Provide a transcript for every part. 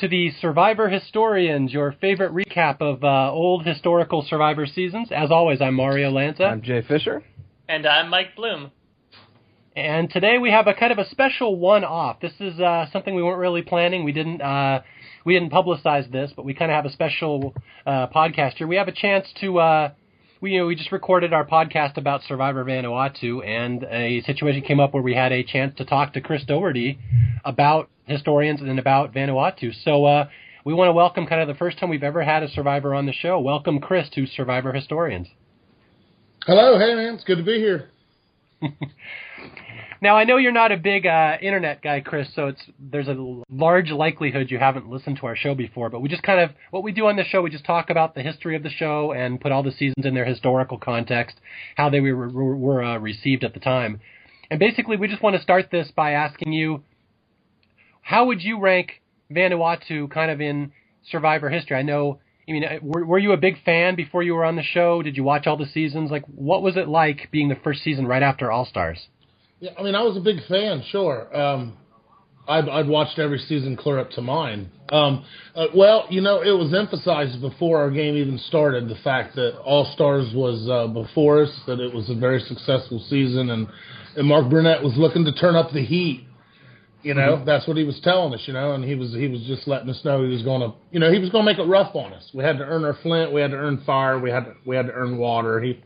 welcome to the Survivor Historians, your favorite recap of uh, old historical Survivor seasons. As always, I'm Mario Lanza. I'm Jay Fisher. And I'm Mike Bloom. And today we have a kind of a special one-off. This is uh, something we weren't really planning. We didn't uh, we didn't publicize this, but we kind of have a special uh, podcast here. We have a chance to uh, we you know we just recorded our podcast about Survivor Vanuatu, and a situation came up where we had a chance to talk to Chris Daugherty about historians and about Vanuatu. So uh, we want to welcome kind of the first time we've ever had a survivor on the show. Welcome, Chris, to Survivor Historians. Hello, hey man, it's good to be here. now I know you're not a big uh, internet guy, Chris, so it's there's a large likelihood you haven't listened to our show before. But we just kind of what we do on the show, we just talk about the history of the show and put all the seasons in their historical context, how they were were, uh, received at the time, and basically we just want to start this by asking you how would you rank Vanuatu kind of in Survivor history? I know. I mean, were, were you a big fan before you were on the show? Did you watch all the seasons? Like, what was it like being the first season right after All Stars? Yeah, I mean, I was a big fan. Sure, um, I'd, I'd watched every season clear up to mine. Um, uh, well, you know, it was emphasized before our game even started the fact that All Stars was uh, before us, that it was a very successful season, and and Mark Burnett was looking to turn up the heat you know, mm-hmm. that's what he was telling us, you know, and he was he was just letting us know he was going to, you know, he was going to make it rough on us. We had to earn our flint, we had to earn fire, we had to we had to earn water. He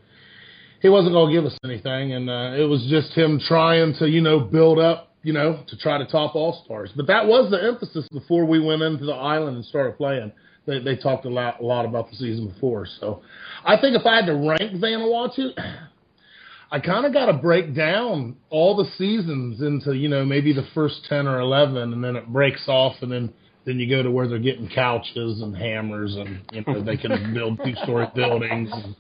he wasn't going to give us anything, and uh, it was just him trying to, you know, build up, you know, to try to top all stars. But that was the emphasis before we went into the island and started playing. They they talked a lot a lot about the season before, so I think if I had to rank Vanuatu. I kind of got to break down all the seasons into you know maybe the first ten or eleven, and then it breaks off, and then then you go to where they're getting couches and hammers, and you know they can build two story buildings. And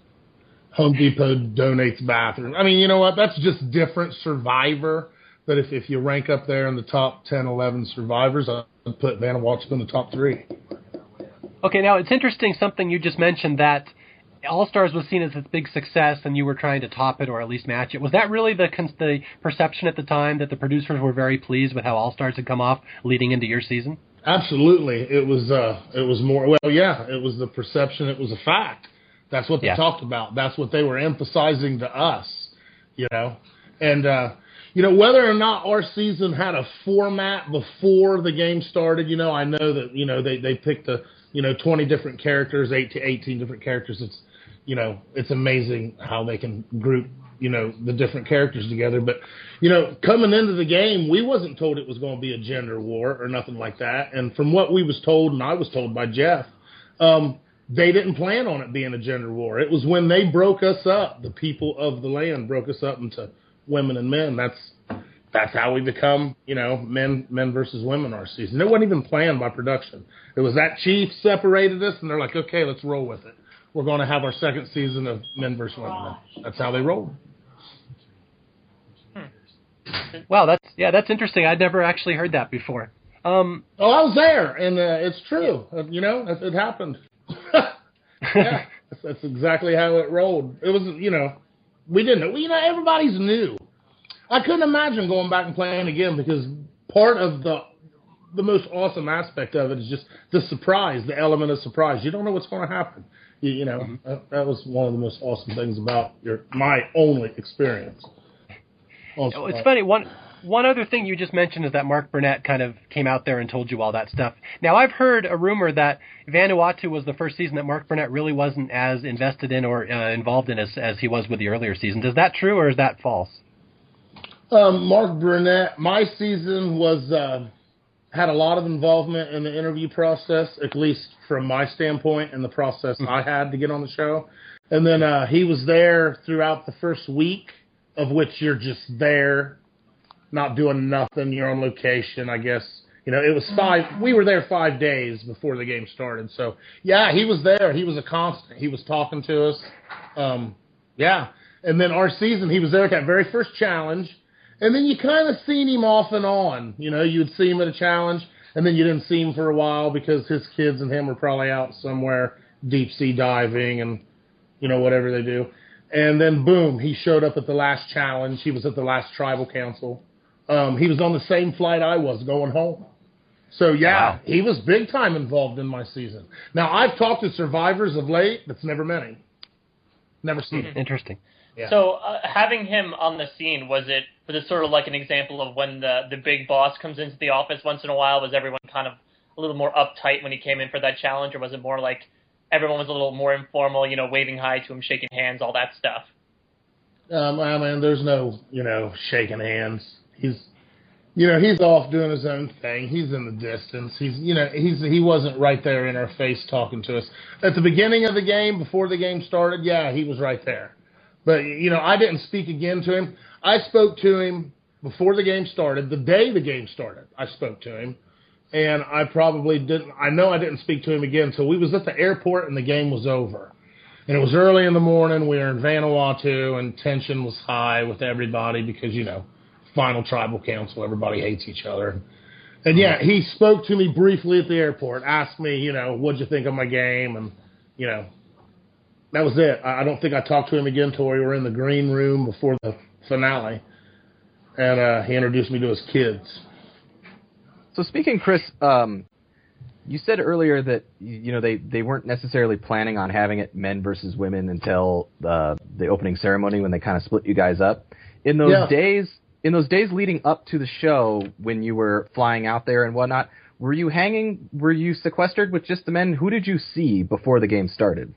Home Depot donates bathrooms. I mean, you know what? That's just different Survivor. But if if you rank up there in the top 10, 11 survivors, I'd put Vanuatu in the top three. Okay, now it's interesting something you just mentioned that all Stars was seen as a big success, and you were trying to top it or at least match it. Was that really the the perception at the time that the producers were very pleased with how All Stars had come off leading into your season? Absolutely, it was. Uh, it was more. Well, yeah, it was the perception. It was a fact. That's what they yeah. talked about. That's what they were emphasizing to us. You know, and uh, you know whether or not our season had a format before the game started. You know, I know that you know they they picked a you know 20 different characters, eight to 18 different characters. It's you know, it's amazing how they can group, you know, the different characters together. But, you know, coming into the game, we wasn't told it was going to be a gender war or nothing like that. And from what we was told, and I was told by Jeff, um, they didn't plan on it being a gender war. It was when they broke us up, the people of the land broke us up into women and men. That's that's how we become, you know, men men versus women our season. It wasn't even planned by production. It was that chief separated us, and they're like, okay, let's roll with it we're going to have our second season of Men versus Women. That's how they roll. Wow, that's yeah, that's interesting. I'd never actually heard that before. Um, oh, I was there, and uh, it's true. Uh, you know, it, it happened. yeah, that's, that's exactly how it rolled. It was, you know, we didn't. You know, everybody's new. I couldn't imagine going back and playing again because part of the the most awesome aspect of it is just the surprise, the element of surprise. You don't know what's going to happen. You, know, mm-hmm. that, that, was one of the most awesome things about your my only experience. Also, it's funny one. One other thing you just mentioned is that Mark Burnett kind of came out there and told you all that stuff. Now, I've heard a rumor that Vanuatu was the first season that Mark Burnett really wasn't as invested in or uh, involved in as, as he was with the earlier seasons. Is that true or is that false? Um, Mark Burnett, my season was uh, had a lot of involvement in the interview process, at least from my standpoint, and the process I had to get on the show. And then uh, he was there throughout the first week, of which you're just there, not doing nothing. You're on location, I guess. You know, it was five. We were there five days before the game started. So yeah, he was there. He was a constant. He was talking to us. Um, yeah, and then our season, he was there at that very first challenge and then you kind of seen him off and on. You know, you'd see him at a challenge, and then you didn't see him for a while because his kids and him were probably out somewhere deep sea diving and you know whatever they do. And then boom, he showed up at the last challenge. He was at the last tribal council. Um, he was on the same flight I was going home. So yeah, Wow. he was big time involved in my season. Now I've talked to survivors of late. That's never many. Never seen him. Interesting. Yeah. So uh, having him on the scene was it was it sort of like an example of when the the big boss comes into the office once in a while? Was everyone kind of a little more uptight when he came in for that challenge, or was it more like everyone was a little more informal, you know, waving hi to him, shaking hands, all that stuff? Um, I mean, there's no, you know, shaking hands. He's, you know, he's off doing his own thing. He's in the distance. He's, you know, he's he wasn't right there in our face talking to us at the beginning of the game before the game started. Yeah, he was right there, but you know, I didn't speak again to him. I spoke to him before the game started. The day the game started, I spoke to him, and I probably didn't. I know I didn't speak to him again until we was at the airport and the game was over. And it was early in the morning. We were in Vanuatu, and tension was high with everybody because you know, final tribal council. Everybody hates each other. And yeah, he spoke to me briefly at the airport, asked me, you know, what'd you think of my game, and you know, that was it. I I don't think I talked to him again until we were in the green room before the finale, and uh, he introduced me to his kids. So speaking, Chris, um, you said earlier that you you know they they weren't necessarily planning on having it men versus women until uh, the opening ceremony when they kind of split you guys up. In those Yeah. days, in those days leading up to the show, when you were flying out there and whatnot, were you hanging? Were you sequestered with just the men? Who did you see before the game started?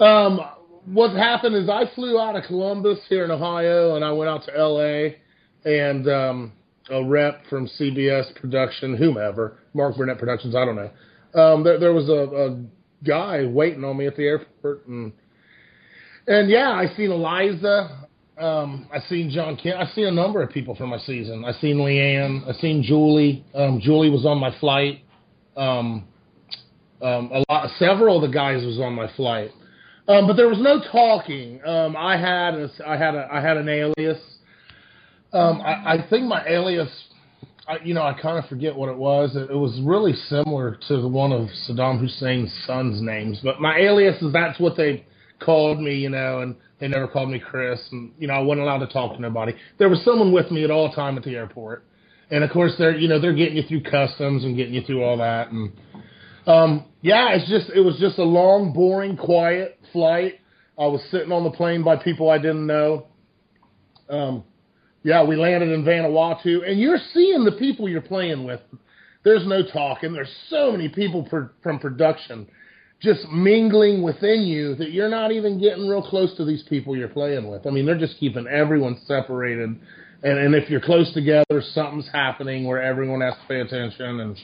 Um, what happened is I flew out of Columbus here in Ohio, and I went out to L.A. and um, a rep from CBS Production, whomever, Mark Burnett Productions, I don't know. Um, there, there was a, a guy waiting on me at the airport, and and yeah, I seen Eliza. Um, I seen John Kent. I seen a number of people from my season. I seen Leanne. I seen Julie. Um, Julie was on my flight. Um, um, a lot, several of the guys was on my flight. Um, but there was no talking. Um, I had a, I had a, I had an alias. Um, I, I think my alias, I, you know, I kind of forget what it was. It, it was really similar to the one of Saddam Hussein's sons' names. But my alias is that's what they called me, you know, and they never called me Chris. And you know, I wasn't allowed to talk to nobody. There was someone with me at all time at the airport. And of course, they're you know they're getting you through customs and getting you through all that. And um, yeah, it's just it was just a long, boring, quiet flight. I was sitting on the plane by people I didn't know. Um, yeah, we landed in Vanuatu, and you're seeing the people you're playing with. There's no talking. There's so many people per, from production just mingling within you that you're not even getting real close to these people you're playing with. I mean, they're just keeping everyone separated. And, and if you're close together, something's happening where everyone has to pay attention. And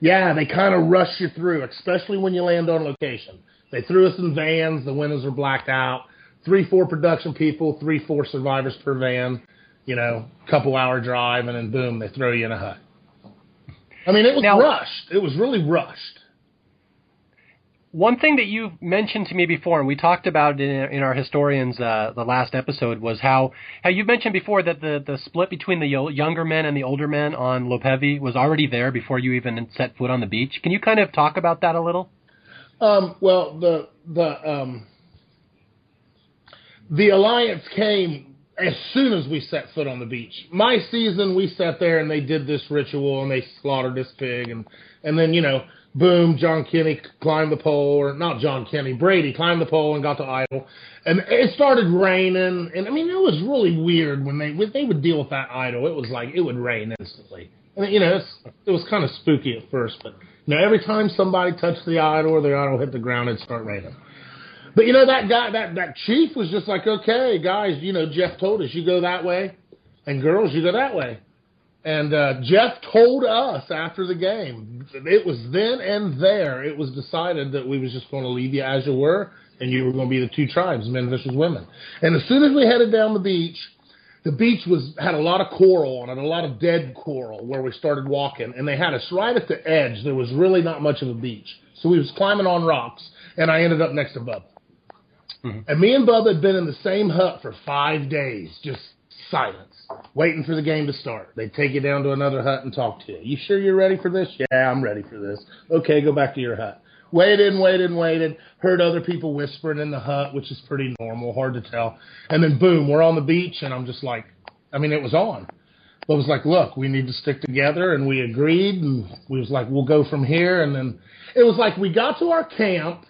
yeah, they kind of rush you through, especially when you land on location. They threw us in vans. The windows were blacked out. Three, four production people, three, four survivors per van. You know, couple hour drive, and then boom, they throw you in a hut. I mean, it was Now- rushed. It was really rushed. One thing that you mentioned to me before, and we talked about it in, in our historians uh, the last episode, was how how you mentioned before that the the split between the younger men and the older men on Lopevi was already there before you even set foot on the beach. Can you kind of talk about that a little? Um, well, the the um, the alliance came as soon as we set foot on the beach. My season, we sat there and they did this ritual and they slaughtered this pig and and then you know, boom, John Kenney climbed the pole or not John Kenney, Brady climbed the pole and got the idol, and it started raining and I mean it was really weird when they when they would deal with that idol. It was like it would rain instantly. And you know, it was kind of spooky at first, but know, every time somebody touched the idol or the idol hit the ground, it'd start raining. But you know, that guy, that that chief was just like, okay, guys, you know, Jeff told us you go that way, and girls, you go that way. And uh, Jeff told us after the game, it was then and there, it was decided that we was just going to leave you as you were, and you were going to be the two tribes, men versus women. And as soon as we headed down the beach, the beach was had a lot of coral on it, a lot of dead coral where we started walking, and they had us right at the edge. There was really not much of a beach, so we was climbing on rocks, and I ended up next to Bubba. Mm-hmm. And me and Bubba had been in the same hut for five days, just silence, waiting for the game to start. They'd take you down to another hut and talk to you. You sure you're ready for this? Yeah, I'm ready for this. Okay, go back to your hut. Waited and waited and waited. Heard other people whispering in the hut, which is pretty normal, hard to tell. And then boom, we're on the beach, and I'm just like, I mean, it was on. But it was like, look, we need to stick together, and we agreed, and we was like, we'll go from here, and then it was like we got to our camp.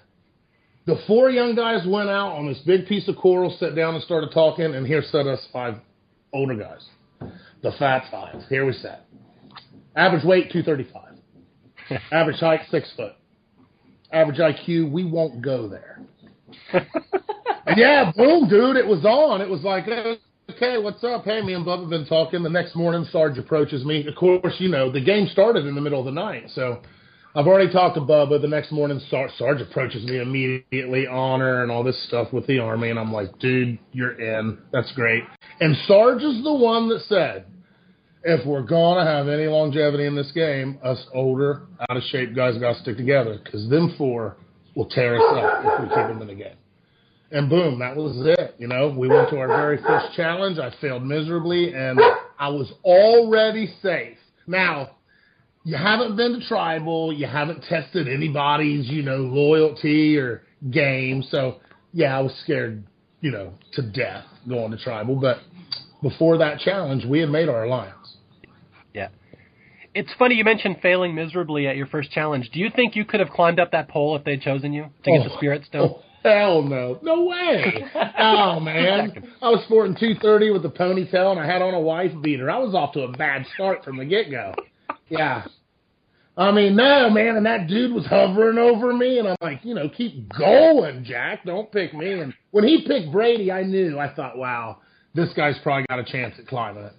The four young guys went out on this big piece of coral, sat down and started talking, and here sat us five older guys, the fat five. Here we sat. Average weight two thirty five. Average height six foot. Average IQ we won't go there. And yeah, boom, dude, it was on. It was like, okay, what's up? Hey, me and Bubba been talking. The next morning, Sarge approaches me. Of course, you know, the game started in the middle of the night. So I've already talked to Bubba. The next morning, Sarge, Sarge approaches me immediately, honor and all this stuff with the Army. And I'm like, dude, you're in. That's great. And Sarge is the one that said, if we're going to have any longevity in this game, us older, out of shape guys got to stick together because them four will tear us up if we keep them in the game and boom, that was it. You know, we went to our very first challenge. I failed miserably, and I was already safe. Now, you haven't been to tribal, you haven't tested anybody's, you know, loyalty or game. So, yeah, I was scared, you know, to death going to tribal. But before that challenge, we had made our alliance. It's funny you mentioned failing miserably at your first challenge. Do you think you could have climbed up that pole if they'd chosen you to get the Oh. spirit stone? Oh, hell no. No way. oh, man. I was sporting 230 with a ponytail, and I had on a wife beater. I was off to a bad start from the get go. Yeah. I mean, no, man. And that dude was hovering over me, and I'm like, you know, keep going, Jack. Don't pick me. And when he picked Brady, I knew. I thought, wow, this guy's probably got a chance at climbing it.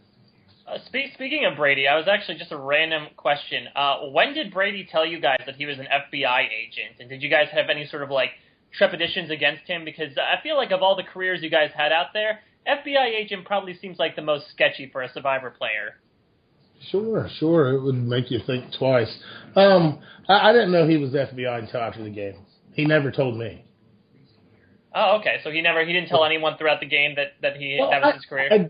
Uh, speak, speaking of Brady, I was actually just a random question. Uh, when did Brady tell you guys that he was an FBI agent, and did you guys have any sort of like trepidations against him? Because I feel like of all the careers you guys had out there, FBI agent probably seems like the most sketchy for a Survivor player. Sure, sure. It would make you think twice. Um, I, I didn't know he was FBI until after the game. He never told me. Oh, okay. So he never he didn't tell anyone throughout the game that that he Well, that was I- his career. I,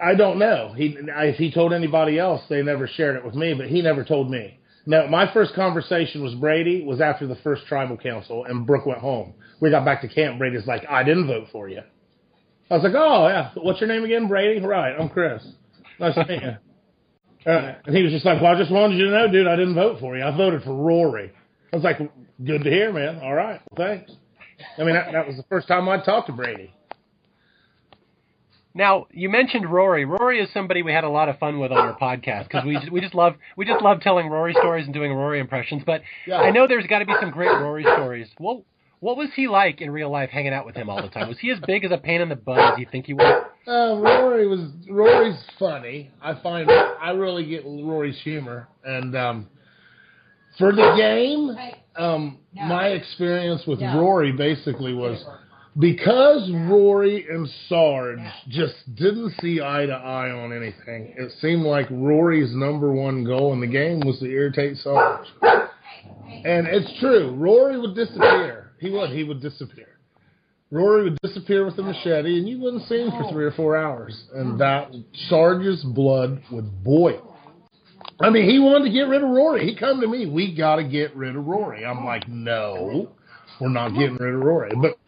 I don't know. He if he told anybody else, they never shared it with me, but he never told me. No, my first conversation with Brady was after the first tribal council, and Brook went home. We got back to camp. Brady's like, "I didn't vote for you." I was like, "Oh yeah, what's your name again, Brady?" Right, I'm Chris. Nice to meet you. Uh, and he was just like, "Well, I just wanted you to know, dude, I didn't vote for you. I voted for Rory." I was like, "Good to hear, man. All right, thanks." I mean, that, that was the first time I talked to Brady. Now you mentioned Rory. Rory is somebody we had a lot of fun with on our podcast because we we just love we just love telling Rory stories and doing Rory impressions. But Yeah. I know there's got to be some great Rory stories. What what was he like in real life, hanging out with him all the time? Was he as big as a pain in the butt as you think he was? Uh, Rory was Rory's funny. I find I really get Rory's humor, and um, for the game, um, my experience with No. Rory basically was because Rory and Sarge just didn't see eye to eye on anything. It seemed like Rory's number one goal in the game was to irritate Sarge, and it's true. Rory would disappear. He would. He would disappear. Rory would disappear with the machete, and you wouldn't see him for three or four hours. And that Sarge's blood would boil. I mean, he wanted to get rid of Rory. He come to me, we got to get rid of Rory. I'm like, no, we're not getting rid of Rory. But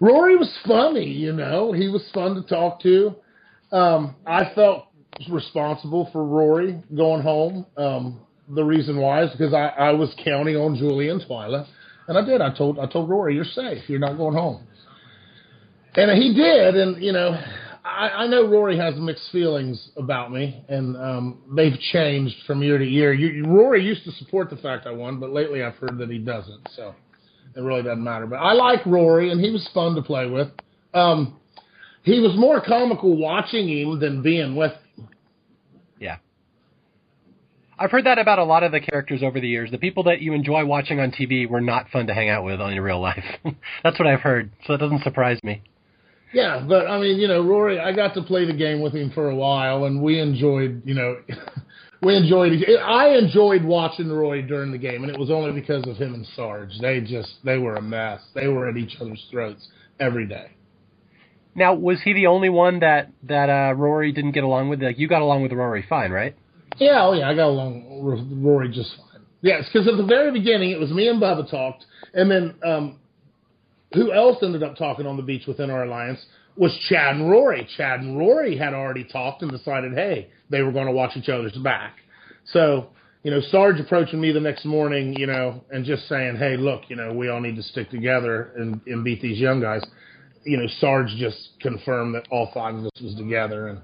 Rory was funny, you know. He was fun to talk to. Um, I felt responsible for Rory going home. Um, the reason why is because I, I was counting on Julie and Twyla. And I did. I told I told Rory, you're safe. You're not going home. And he did. And you know, I, I know Rory has mixed feelings about me, and um, they've changed from year to year. You, Rory used to support the fact I won, but lately I've heard that he doesn't. So it really doesn't matter. But I like Rory, and he was fun to play with. Um, he was more comical watching him than being with him. Yeah. I've heard that about a lot of the characters over the years. The people that you enjoy watching on TV were not fun to hang out with in real life. That's what I've heard, so it doesn't surprise me. Yeah, but I mean, you know, Rory, I got to play the game with him for a while, and we enjoyed, you know, we enjoyed. it. I enjoyed watching Roy during the game, and it was only because of him and Sarge. They just, they were a mess. They were at each other's throats every day. Now, was he the only one that that uh, Rory didn't get along with? Like you got along with Rory fine, right? Yeah, oh yeah, I got along with Rory just fine. Yes, because at the very beginning, it was me and Bubba talked, and then um, who else ended up talking on the beach within our alliance was Chad and Rory. Chad and Rory had already talked and decided, hey, they were going to watch each other's back. So, you know, Sarge approaching me the next morning, you know, and just saying, hey, look, you know, we all need to stick together and, and beat these young guys. You know, Sarge just confirmed that all five of us was together and,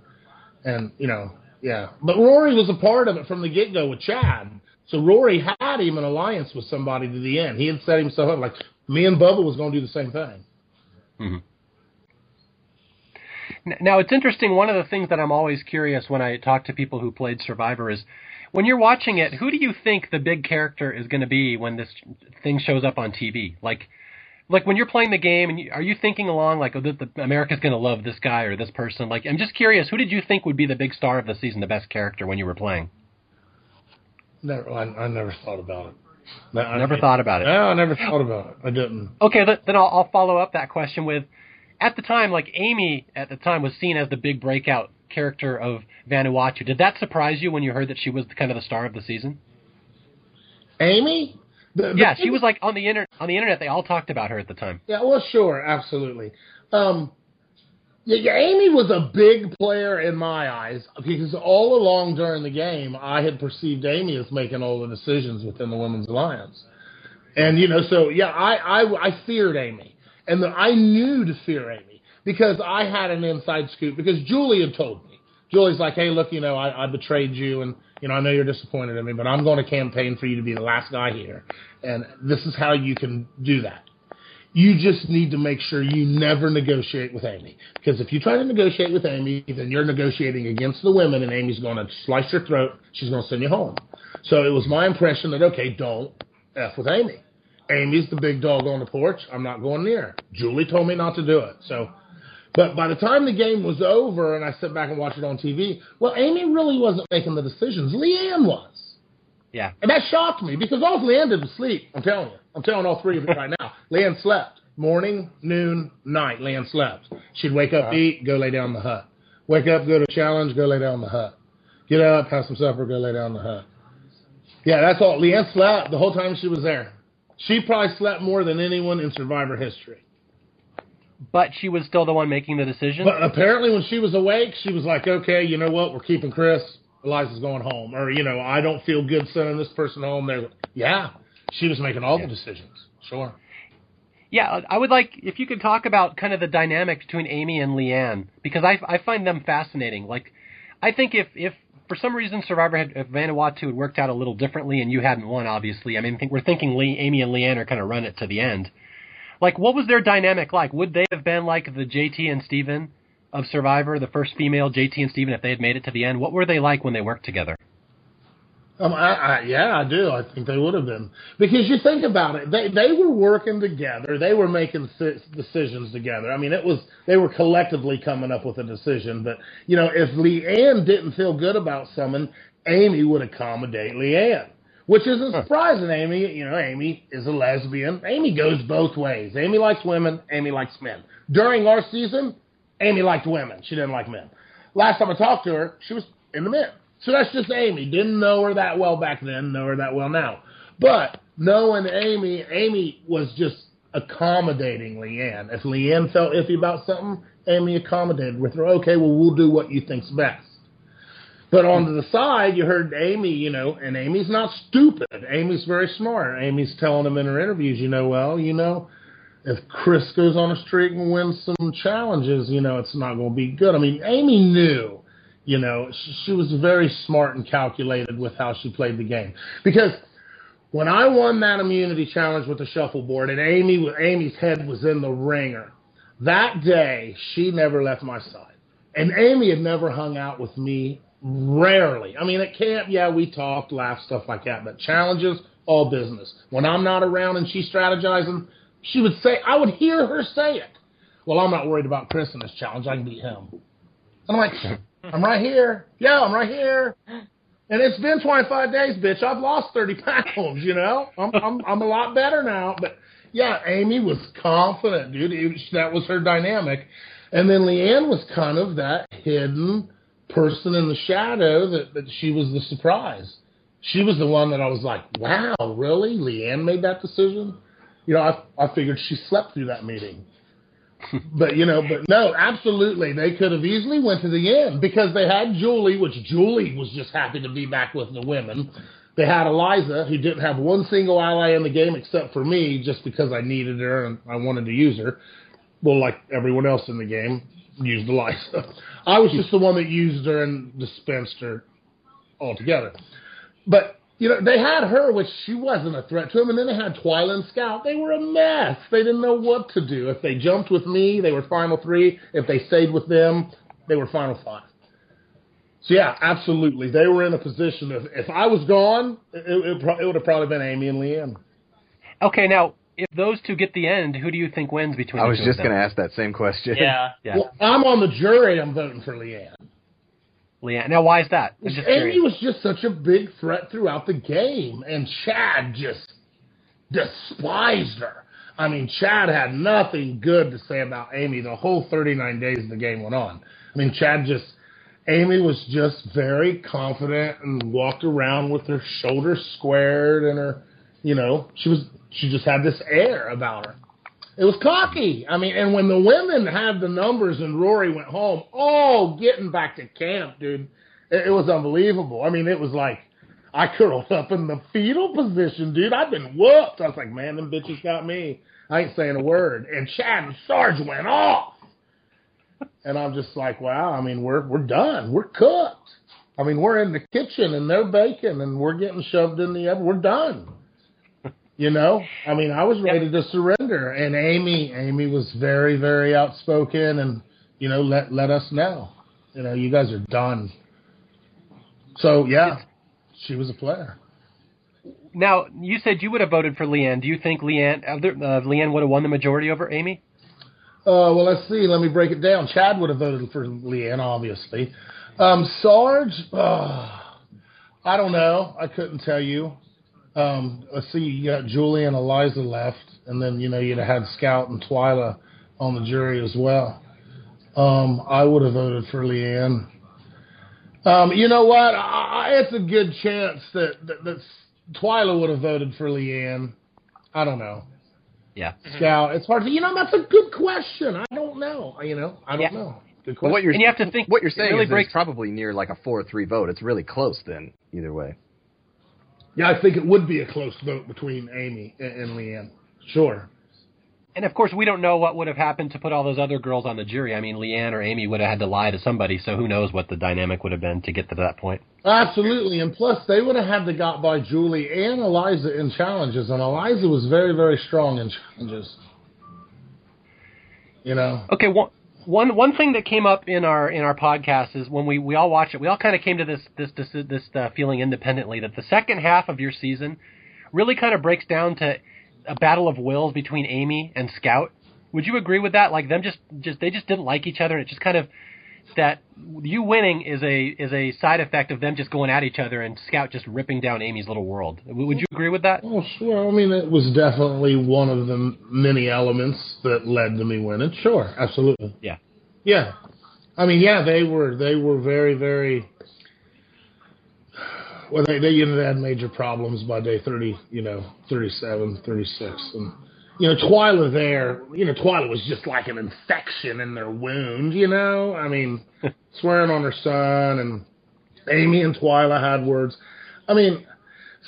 and, you know, yeah. But Rory was a part of it from the get go with Chad. So Rory had him an alliance with somebody to the end. He had set himself up like me and Bubba was going to do the same thing. Mm-hmm. Now it's interesting. One of the things that I'm always curious when I talk to people who played Survivor is when you're watching it, who do you think the big character is going to be when this thing shows up on TV? Like, like when you're playing the game, and you, are you thinking along like, oh, the, the, America's going to love this guy or this person? Like, I'm just curious, who did you think would be the big star of the season, the best character when you were playing? Never, I, I never thought about it. No, I never I, thought about it. No, I never thought about it. I didn't. Okay, then I'll, I'll follow up that question with at the time, like Amy at the time was seen as the big breakout character of Vanuatu. Did that surprise you when you heard that she was kind of the star of the season? Amy? The, the yeah, she was like on the inter- on the internet. They all talked about her at the time. Yeah, well, sure, absolutely. Um, yeah, yeah, Amy was a big player in my eyes because all along during the game, I had perceived Amy as making all the decisions within the Women's Alliance, and you know, so yeah, I I, I feared Amy. And the, I knew to fear Amy because I had an inside scoop because Julie had told me. Julie's like, hey, look, you know, I, I betrayed you and, you know, I know you're disappointed in me, but I'm going to campaign for you to be the last guy here. And this is how you can do that. You just need to make sure you never negotiate with Amy. Because if you try to negotiate with Amy, then you're negotiating against the women and Amy's going to slice your throat. She's going to send you home. So it was my impression that, okay, don't F with Amy. Amy's the big dog on the porch. I'm not going near. Julie told me not to do it. So, but by the time the game was over and I sat back and watched it on TV, well, Amy really wasn't making the decisions. Leanne was. Yeah. And that shocked me because all Leanne did was sleep. I'm telling you. I'm telling all three of you right now. Leanne slept. Morning, noon, night. Leanne slept. She'd wake up, uh-huh. eat, go lay down in the hut. Wake up, go to challenge, go lay down in the hut. Get up, have some supper, go lay down in the hut. Yeah, that's all. Leanne slept the whole time she was there. She probably slept more than anyone in Survivor history. But she was still the one making the decision. But apparently, when she was awake, she was like, "Okay, you know what? We're keeping Chris. Eliza's going home." Or you know, I don't feel good sending this person home. There, yeah, she was making all yeah. the decisions. Sure. Yeah, I would like if you could talk about kind of the dynamic between Amy and Leanne because I I find them fascinating. Like, I think if if for some reason Survivor had if Vanuatu had worked out a little differently and you hadn't won, obviously. I mean, think, we're thinking Lee, Amy and Leanne are kind of run it to the end. Like, what was their dynamic like? Would they have been like the JT and Stephen of Survivor, the first female JT and Stephen, if they had made it to the end? What were they like when they worked together? Um, I, I, yeah, I do. I think they would have been because you think about it. They they were working together. They were making decisions together. I mean, it was they were collectively coming up with a decision. But you know, if Leanne didn't feel good about someone, Amy would accommodate Leanne, which isn't surprising. Amy, you know, Amy is a lesbian. Amy goes both ways. Amy likes women. Amy likes men. During our season, Amy liked women. She didn't like men. Last time I talked to her, she was in the men. So that's just Amy. Didn't know her that well back then, know her that well now. But knowing Amy, Amy was just accommodating Leanne. If Leanne felt iffy about something, Amy accommodated with her. Okay, well, we'll do what you think's best. But on the side, you heard Amy, you know, and Amy's not stupid. Amy's very smart. Amy's telling them in her interviews, you know, well, you know, if Chris goes on a streak and wins some challenges, you know, it's not going to be good. I mean, Amy knew you know, she was very smart and calculated with how she played the game. Because when I won that immunity challenge with the shuffleboard and Amy Amy's head was in the ringer, that day she never left my side. And Amy had never hung out with me rarely. I mean at camp, yeah, we talked, laughed, stuff like that, but challenges, all business. When I'm not around and she's strategizing, she would say I would hear her say it. Well, I'm not worried about Chris in this challenge. I can beat him. And I'm like, I'm right here. Yeah, I'm right here. And it's been 25 days, bitch. I've lost 30 pounds. You know, I'm I'm I'm a lot better now. But yeah, Amy was confident, dude. That was her dynamic. And then Leanne was kind of that hidden person in the shadow that, that she was the surprise. She was the one that I was like, wow, really? Leanne made that decision? You know, I I figured she slept through that meeting. But you know, but no, absolutely, they could have easily went to the end because they had Julie, which Julie was just happy to be back with the women. They had Eliza, who didn't have one single ally in the game except for me, just because I needed her and I wanted to use her. Well, like everyone else in the game, used Eliza. I was just the one that used her and dispensed her altogether. But you know, they had her, which she wasn't a threat to them, and then they had Twyla and Scout. They were a mess. They didn't know what to do. If they jumped with me, they were final three. If they stayed with them, they were final five. So yeah, absolutely, they were in a position. If if I was gone, it, it, it would have probably been Amy and Leanne. Okay, now if those two get the end, who do you think wins between? I the was two just of them? going to ask that same question. Yeah. Yeah, Well, I'm on the jury. I'm voting for Leanne. Leanne. Now, why is that? Amy curious. was just such a big threat throughout the game, and Chad just despised her. I mean, Chad had nothing good to say about Amy the whole 39 days the game went on. I mean, Chad just, Amy was just very confident and walked around with her shoulders squared and her, you know, she was, she just had this air about her. It was cocky. I mean, and when the women had the numbers and Rory went home, oh, getting back to camp, dude, it, it was unbelievable. I mean, it was like I curled up in the fetal position, dude. I've been whooped. I was like, man, them bitches got me. I ain't saying a word. And Chad and Sarge went off, and I'm just like, wow. I mean, we're we're done. We're cooked. I mean, we're in the kitchen and they're baking and we're getting shoved in the oven. We're done. You know, I mean, I was ready to surrender, and Amy, Amy was very, very outspoken, and you know, let let us know, you know, you guys are done. So yeah, she was a player. Now, you said you would have voted for Leanne. Do you think Leanne, uh, uh, Leanne would have won the majority over Amy? Uh, well, let's see. Let me break it down. Chad would have voted for Leanne, obviously. Um, Sarge, uh, I don't know. I couldn't tell you. Um, let's see. You got Julie and Eliza left, and then you know you'd have had Scout and Twyla on the jury as well. Um, I would have voted for Leanne. Um, you know what? I, I, it's a good chance that, that that Twyla would have voted for Leanne. I don't know. Yeah. Scout. It's hard to, you know, that's a good question. I don't know. You know, I don't Yeah. know. Good Well, question. what you're And you have to think- what you're saying really is breaks- it's probably near like a four or three vote. It's really close then, either way. Yeah, I think it would be a close vote between Amy and, and Leanne. Sure. And of course, we don't know what would have happened to put all those other girls on the jury. I mean, Leanne or Amy would have had to lie to somebody, so who knows what the dynamic would have been to get to that point. Absolutely. And plus, they would have had to got by Julie and Eliza in challenges, and Eliza was very, very strong in challenges. You know. Okay, one one one thing that came up in our in our podcast is when we we all watched it, we all kind of came to this this this this uh, feeling independently that the second half of your season really kind of breaks down to a battle of wills between Amy and Scout. Would you agree with that? Like them just just they just didn't like each other, and it just kind of that you winning is a is a side effect of them just going at each other and Scout just ripping down Amy's little world. Would you agree with that? Oh, sure. I mean, it was definitely one of the many elements that led to me winning. Sure, absolutely. Yeah. Yeah. I mean, yeah, they were they were very very. Well, they they you know they had major problems by day thirty, you know, 37, 36. and you know Twyla there, you know Twyla was just like an infection in their wound, you know. I mean, swearing on her son, and Amy and Twyla had words. I mean,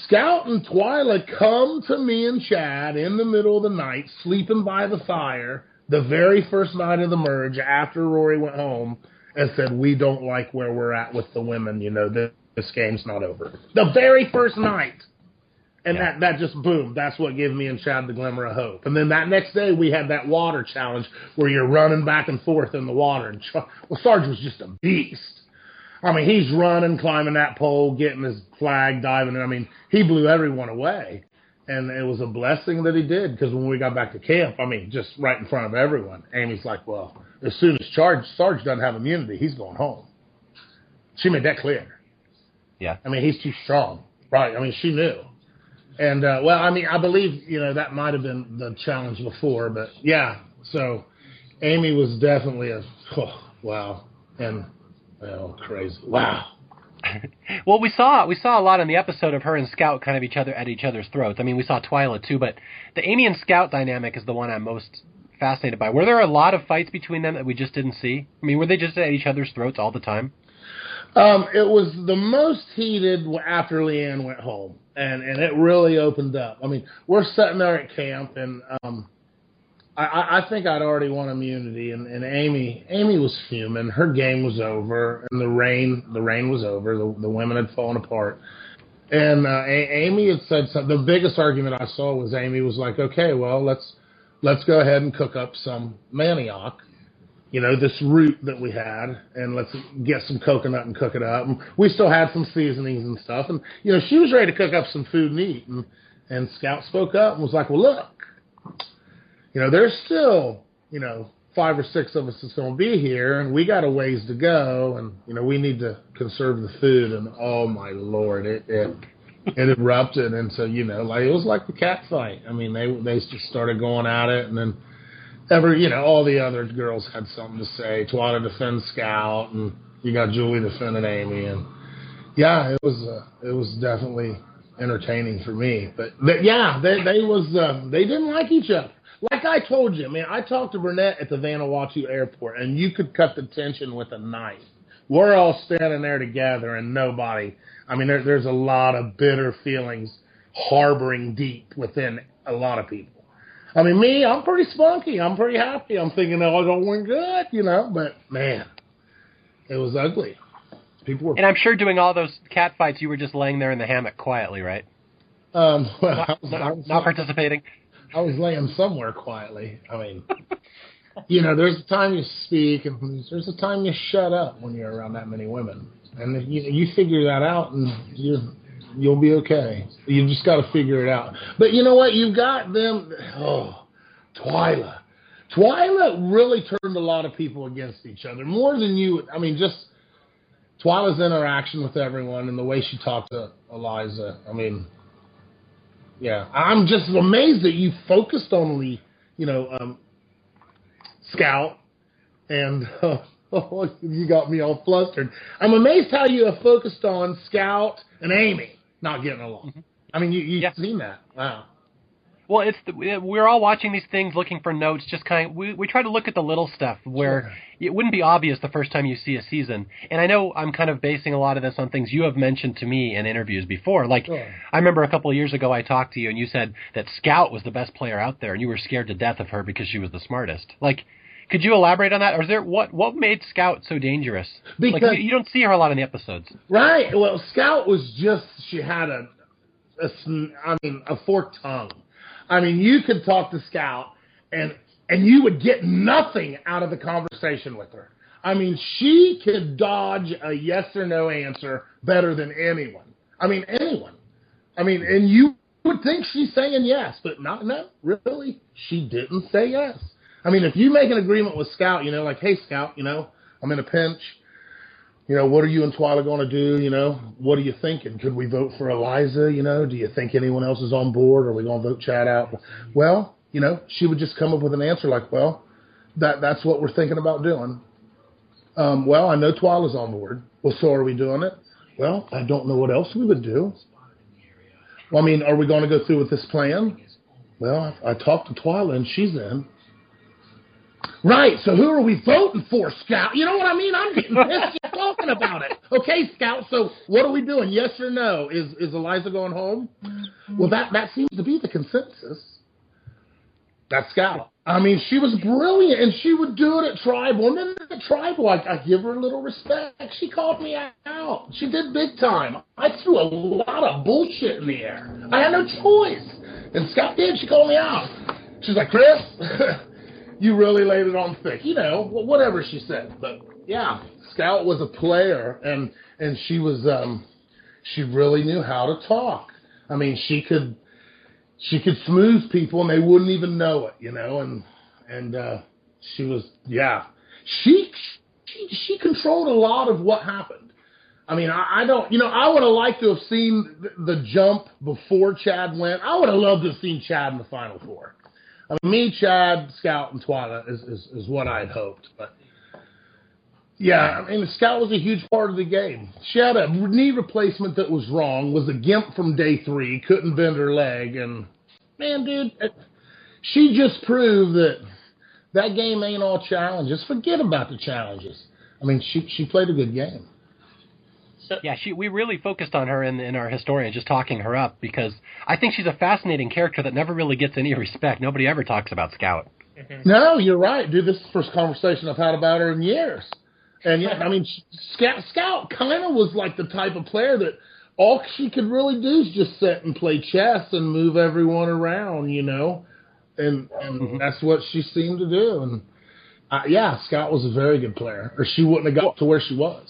Scout and Twyla come to me and Chad in the middle of the night, sleeping by the fire, the very first night of the merge after Rory went home, and said, We don't like where we're at with the women. You know, this, this game's not over. The very first night. And Yeah. that, that just boom, that's what gave me and Chad the glimmer of hope. And then that next day we had that water challenge where you're running back and forth in the water. And well, Sarge was just a beast. I mean, he's running, climbing that pole, getting his flag, diving. I mean, he blew everyone away. And it was a blessing that he did because when we got back to camp, I mean, just right in front of everyone, Amy's like, well, as soon as Sarge, Sarge doesn't have immunity, he's going home. She made that clear. Yeah. I mean, he's too strong. Right. I mean, she knew. And, uh, well, I mean, I believe, you know, that might have been the challenge before, but yeah. So Amy was definitely a, oh, wow. And, well, crazy. Wow. Well, we saw we saw a lot in the episode of her and Scout kind of each other at each other's throats. I mean, we saw Twyla too, but the Amy and Scout dynamic is the one I'm most fascinated by. Were there a lot of fights between them that we just didn't see? I mean, were they just at each other's throats all the time? Um, it was the most heated after Leanne went home, and and it really opened up. I mean, we're sitting there at camp, and um, I, I think I'd already won immunity, and, and Amy Amy was fuming. Her game was over, and the reign the reign was over. The, the women had fallen apart, and uh, a- Amy had said something. The biggest argument I saw was Amy was like, "Okay, well let's let's go ahead and cook up some manioc." You know, this root that we had, and let's get some coconut and cook it up. And we still had some seasonings and stuff, and you know, she was ready to cook up some food and eat. And and Scout spoke up and was like, "Well, look, you know, there's still, you know, five or six of us that's going to be here, and we got a ways to go, and you know, we need to conserve the food." And oh my lord, it it it erupted, and so you know, like it was like the cat fight. I mean, they they just started going at it, and then ever, you know, all the other girls had something to say. Twyla defends Scout, and you got Julie defending Amy, and yeah, it was uh, it was definitely entertaining for me. But, but yeah, they they was uh, they didn't like each other. Like I told you, man, I talked to Burnett at the Vanuatu airport, and you could cut the tension with a knife. We're all standing there together, and nobody. I mean, there, there's a lot of bitter feelings harboring deep within a lot of people. I mean, me, I'm pretty spunky. I'm pretty happy. I'm thinking, oh, I don't win good, you know. But man, it was ugly. People were. And I'm sure doing all those cat fights, you were just laying there in the hammock quietly, right? Um, well, I Not, was, I not, was, not participating. I was laying somewhere quietly. I mean, you know, there's a time you speak, and there's a time you shut up when you're around that many women, and you you figure that out, and you you'll be okay. You just got to figure it out. But you know what? You've got them. Oh, Twyla. Twyla really turned a lot of people against each other more than you. I mean, just Twyla's interaction with everyone and the way she talked to Eliza. I mean, yeah, I'm just amazed that you focused on Lee, you know, um, Scout, and uh, you got me all flustered. I'm amazed how you have focused on Scout and Amy not getting along. Mm-hmm. I mean, you, you've Yeah. seen that. Wow. Well, it's the, we're all watching these things, looking for notes. Just kind of we we try to look at the little stuff where it wouldn't be obvious the first time you see a season. And I know I'm kind of basing a lot of this on things you have mentioned to me in interviews before. Like Sure. I remember a couple of years ago I talked to you and you said that Scout was the best player out there, and you were scared to death of her because she was the smartest. Like. Could you elaborate on that, or is there what what made Scout so dangerous? like Because- you, you don't see her a lot in the episodes. Right. Well, Scout was just she had a, a I mean, a forked tongue. I mean, you could talk to Scout and and you would get nothing out of the conversation with her. I mean, she could dodge a yes or no answer better than anyone. I mean, anyone. I mean, and you would think she's saying yes, but not no, really, she didn't say yes. I mean, if you make an agreement with Scout, you know, like, hey, Scout, you know, I'm in a pinch you know, what are you and Twyla going to do? You know, what are you thinking? Could we vote for Eliza? You know, do you think anyone else is on board? Are we going to vote Chad out? Well, you know, she would just come up with an answer like, well, that that's what we're thinking about doing. Um, well, I know Twyla's on board. Well, so are we doing it? Well, I don't know what else we would do. Well, I mean, are we going to go through with this plan? Well, I, I talked to Twyla and she's in. Right. So who are we voting for, Scout? You know what I mean? I'm getting pissed just talking about it. Okay, Scout. So what are we doing? Yes or no? Is is Eliza going home? Well, that that seems to be the consensus. That's Scout. I mean, she was brilliant, and she would do it at tribal. And then at tribal, I, I give her a little respect. She called me out. She did big time. I threw a lot of bullshit in the air. I had no choice, and Scout did. She called me out. She's like, Chris, you really laid it on thick. You know, whatever she said. But yeah, Scout was a player, and and she was um, she really knew how to talk. I mean, she could she could smooth people and they wouldn't even know it, you know, and and uh she was yeah. She she she controlled a lot of what happened. I mean, I, I don't, you know, I would have liked to have seen the, the jump before Chad went. I would have loved to have seen Chad in the final four. I mean, me, Chad, Scout, and Twila is, is, is what I had hoped. But yeah, I mean, Scout was a huge part of the game. She had a knee replacement that was wrong, was a gimp from day three, couldn't bend her leg, and man, dude, she just proved that that game ain't all challenges. Forget about the challenges. I mean, she she played a good game. So, Yeah, she we really focused on her in in our historian, just talking her up because I think she's a fascinating character that never really gets any respect. Nobody ever talks about Scout. No, you're right, dude. This is the first conversation I've had about her in years. And yeah, I mean, Scout Scout kind of was like the type of player that all she could really do is just sit and play chess and move everyone around, you know, and and that's what she seemed to do. And uh, yeah, Scout was a very good player, or she wouldn't have got to where she was.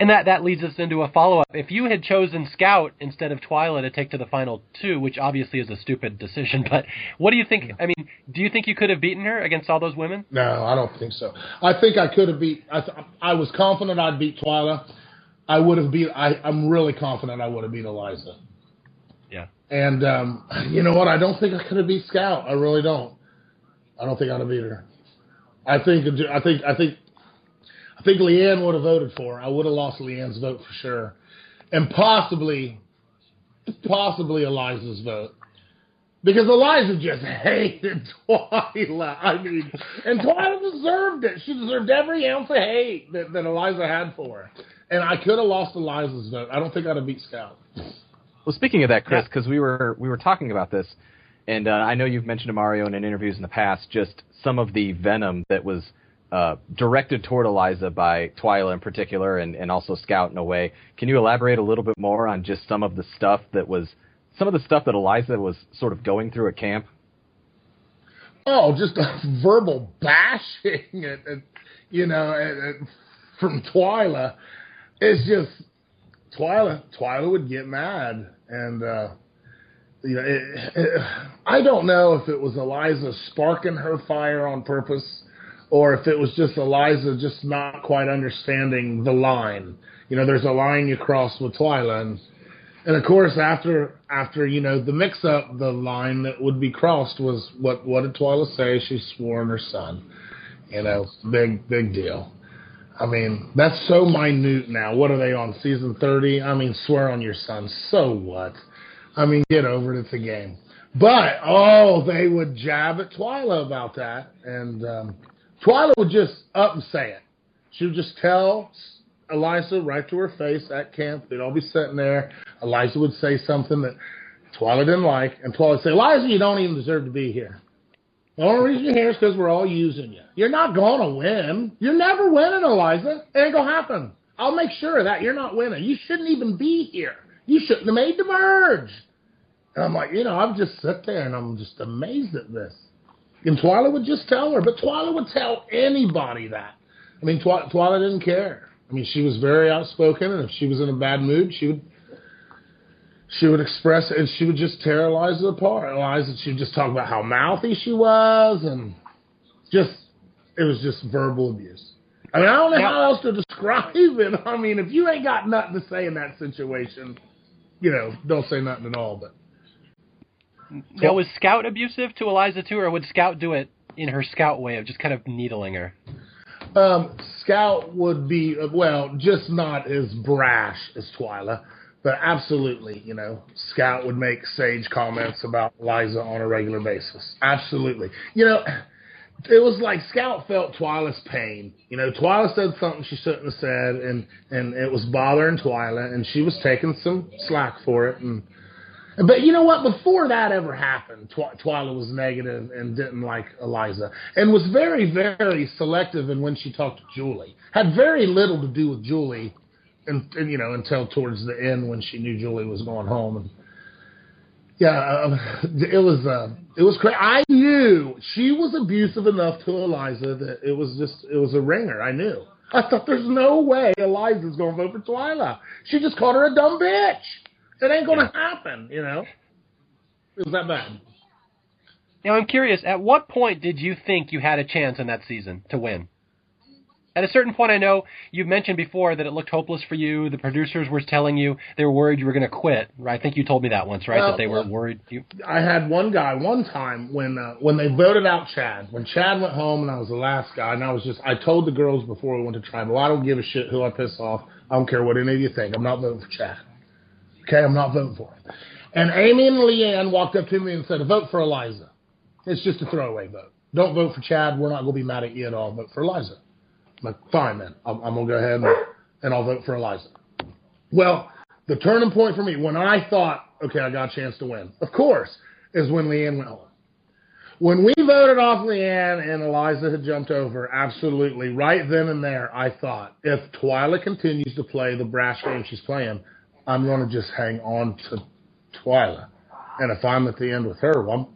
And that that leads us into a follow up. If you had chosen Scout instead of Twila to take to the final two, which obviously is a stupid decision, but what do you think? I mean, do you think you could have beaten her against all those women? No, I don't think so. I think I could have beat. I, th- I was confident I'd beat Twila. I would have beat. I, I'm really confident I would have beat Eliza. Yeah. And um, you know what? I don't think I could have beat Scout. I really don't. I don't think I'd have beat her. I think. I think. I think. I think Leann would have voted for. her. I would have lost Leann's vote for sure, and possibly, possibly Eliza's vote. Because Eliza just hated Twila. I mean, and Twila deserved it. She deserved every ounce of hate that, that Eliza had for her. And I could have lost Eliza's vote. I don't think I'd have beat Scout. Well, speaking of that, Chris, Yeah. because we were we were talking about this, and uh, I know you've mentioned to Mario in interviews in the past just some of the venom that was uh, directed toward Eliza by Twila in particular, and, and also Scout in a way. Can you elaborate a little bit more on just some of the stuff that was some of the stuff that Eliza was sort of going through at camp? Oh, just a verbal bashing, and, you know, from Twila. It's just Twila. Twila would get mad, and uh, you know, it, it, I don't know if it was Eliza sparking her fire on purpose, or if it was just Eliza just not quite understanding the line. You know, there's a line you cross with Twila, and and of course, after after you know the mix up, the line that would be crossed was what what did Twila say? She swore on her son. You know, big big deal. I mean, that's so minute now. What are they on season thirty? I mean, swear on your son. So what? I mean, get over it. It's a game. But oh, they would jab at Twila about that, and um, Twila would just up and say it. She would just tell Eliza right to her face at camp. They'd all be sitting there. Eliza would say something that Twila didn't like, and Twila would say, Eliza, you don't even deserve to be here. The only reason you're here is because we're all using you. You're not going to win. You're never winning, Eliza. It ain't going to happen. I'll make sure of that. You're not winning. You shouldn't even be here. You shouldn't have made the merge. And I'm like, you know, I'm just sit there and I'm just amazed at this. And Twila would just tell her, but Twila would tell anybody that. I mean, Twy- Twila didn't care. I mean, she was very outspoken, and if she was in a bad mood, she would she would express it, and she would just tear Eliza apart. Eliza, she would just talk about how mouthy she was, and just it was just verbal abuse. I mean, I don't know Now- how else to describe it. I mean, if you ain't got nothing to say in that situation, you know, don't say nothing at all. But Now, was Scout abusive to Eliza too, or would Scout do it in her Scout way of just kind of needling her? Um, Scout would be uh, well, just not as brash as Twila, but absolutely, you know, Scout would make sage comments about Eliza on a regular basis. Absolutely, you know, it was like Scout felt Twila's pain. You know, Twila said something she shouldn't have said, and and it was bothering Twila, and she was taking some slack for it, and. But you know what? Before that ever happened, Tw- Twila was negative and didn't like Eliza, and was very, very selective in when she talked to Julie. Had very little to do with Julie, and, and you know until towards the end when she knew Julie was going home. And yeah, um, it was uh, it was crazy. I knew she was abusive enough to Eliza that it was just it was a ringer. I knew. I thought there's no way Eliza's going to vote for Twila. She just called her a dumb bitch. It ain't going to happen, you know. It was that bad. Now, I'm curious. At what point did you think you had a chance in that season to win? At a certain point, I know you've mentioned before that it looked hopeless for you. The producers were telling you they were worried you were going to quit. I think you told me that once, right? Well, that they were worried you. I had one guy one time when uh, when they voted out Chad. When Chad went home and I was the last guy, and I was just I told the girls before we went to tribal, I don't give a shit who I piss off. I don't care what any of you think. I'm not voting for Chad. Okay, I'm not voting for him. And Ami and Leann walked up to me and said, "Vote for Eliza. It's just a throwaway vote." don't vote for Chad. We're not going to be mad at you at all. Vote for Eliza. I'm like, fine, then. I'm, I'm going to go ahead and, and I'll vote for Eliza. Well, the turning point for me, when I thought, okay, I got a chance to win, of course, is when Leann went home. When we voted off Leann and Eliza had jumped over, absolutely, right then and there, I thought, if Twila continues to play the brash game she's playing, I'm going to just hang on to Twila. And if I'm at the end with her, well, I'm,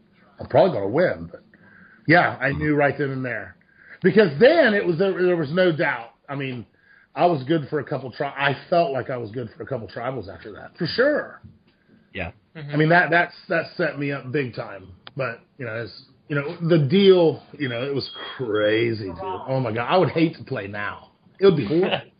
I'm probably going to win. But yeah, I knew right then and there. Because then it was there, there was no doubt. I mean, I was good for a couple tri- I felt like I was good for a couple tribals after that, for sure. Yeah. Mm-hmm. I mean that that's that set me up big time. But you know, it's you know the deal. You know, it was crazy, dude. Oh my god, I would hate to play now. It would be horrible.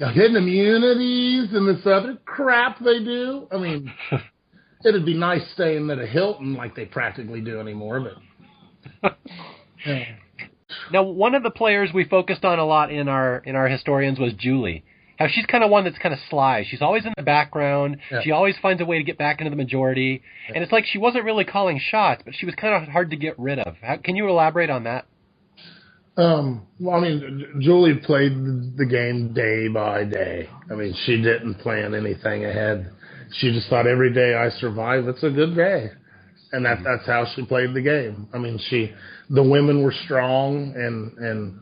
Now, hidden immunities and this other crap they do. I mean, it'd be nice staying at a Hilton like they practically do anymore, but. Yeah. Now, one of the players we focused on a lot in our in our historians was Julie. How she's kind of one that's kind of sly. She's always in the background. Yeah. She always finds a way to get back into the majority. And it's like she wasn't really calling shots, but she was kind of hard to get rid of. How, can you elaborate on that? Um, well, I mean, Julie played the game day by day. I mean, she didn't plan anything ahead. She just thought every day I survive, it's a good day, and that that's how she played the game. I mean, she the women were strong, and and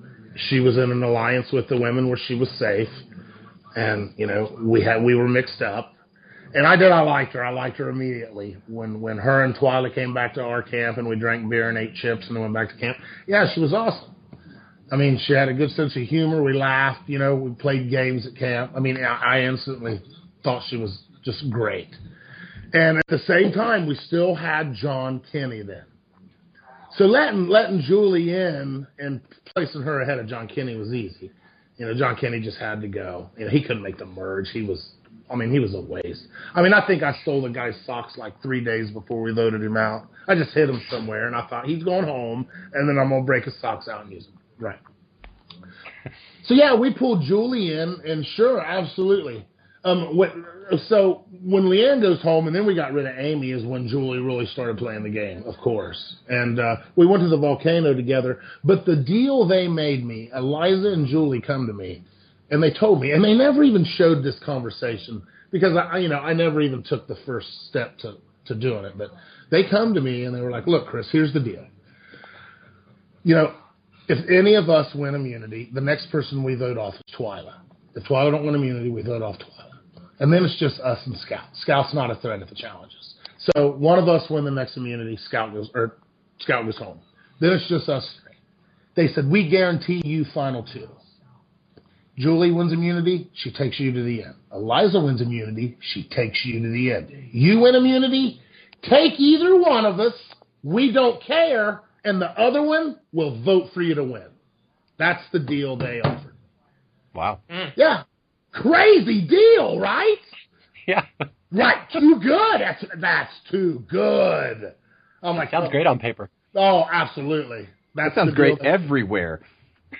she was in an alliance with the women where she was safe, and you know we had we were mixed up. And I did. I liked her. I liked her immediately when when her and Twila came back to our camp and we drank beer and ate chips and then went back to camp. Yeah, she was awesome. I mean, she had a good sense of humor. We laughed, you know, we played games at camp. I mean, I, I instantly thought she was just great. And at the same time, we still had John Kenney then. So letting letting Julie in and placing her ahead of John Kenney was easy. You know, John Kenney just had to go. You know, he couldn't make the merge. He was, I mean, he was a waste. I mean, I think I stole the guy's socks like three days before we loaded him out. I just hid him somewhere, and I thought he's going home, and then I'm gonna break his socks out and use them. Right. So yeah, we pulled Julie in, and sure, absolutely. Um, when, so when Leann goes home, and then we got rid of Ami, is when Julie really started playing the game, of course. And uh, we went to the volcano together. But the deal they made me, Eliza and Julie come to me, and they told me, and they never even showed this conversation because I, you know, I never even took the first step to to doing it. But they come to me and they were like, "Look, Chris, here's the deal. You know, if any of us win immunity, the next person we vote off is Twila. If Twila don't win immunity, we vote off Twila. And then it's just us and Scout. Scout's not a threat at the challenges. So one of us win the next immunity, Scout goes or Scout goes home. Then it's just us three. They said we guarantee you final two. Julie wins immunity, she takes you to the end. Eliza wins immunity, she takes you to the end. You win immunity, take either one of us. We don't care, and the other one will vote for you to win. That's the deal they offered. Wow. Mm. Yeah. Crazy deal, right? Yeah. Right. Too good. That's that's too good. Oh my Sounds great on paper. Oh, absolutely. That's That sounds great deal everywhere.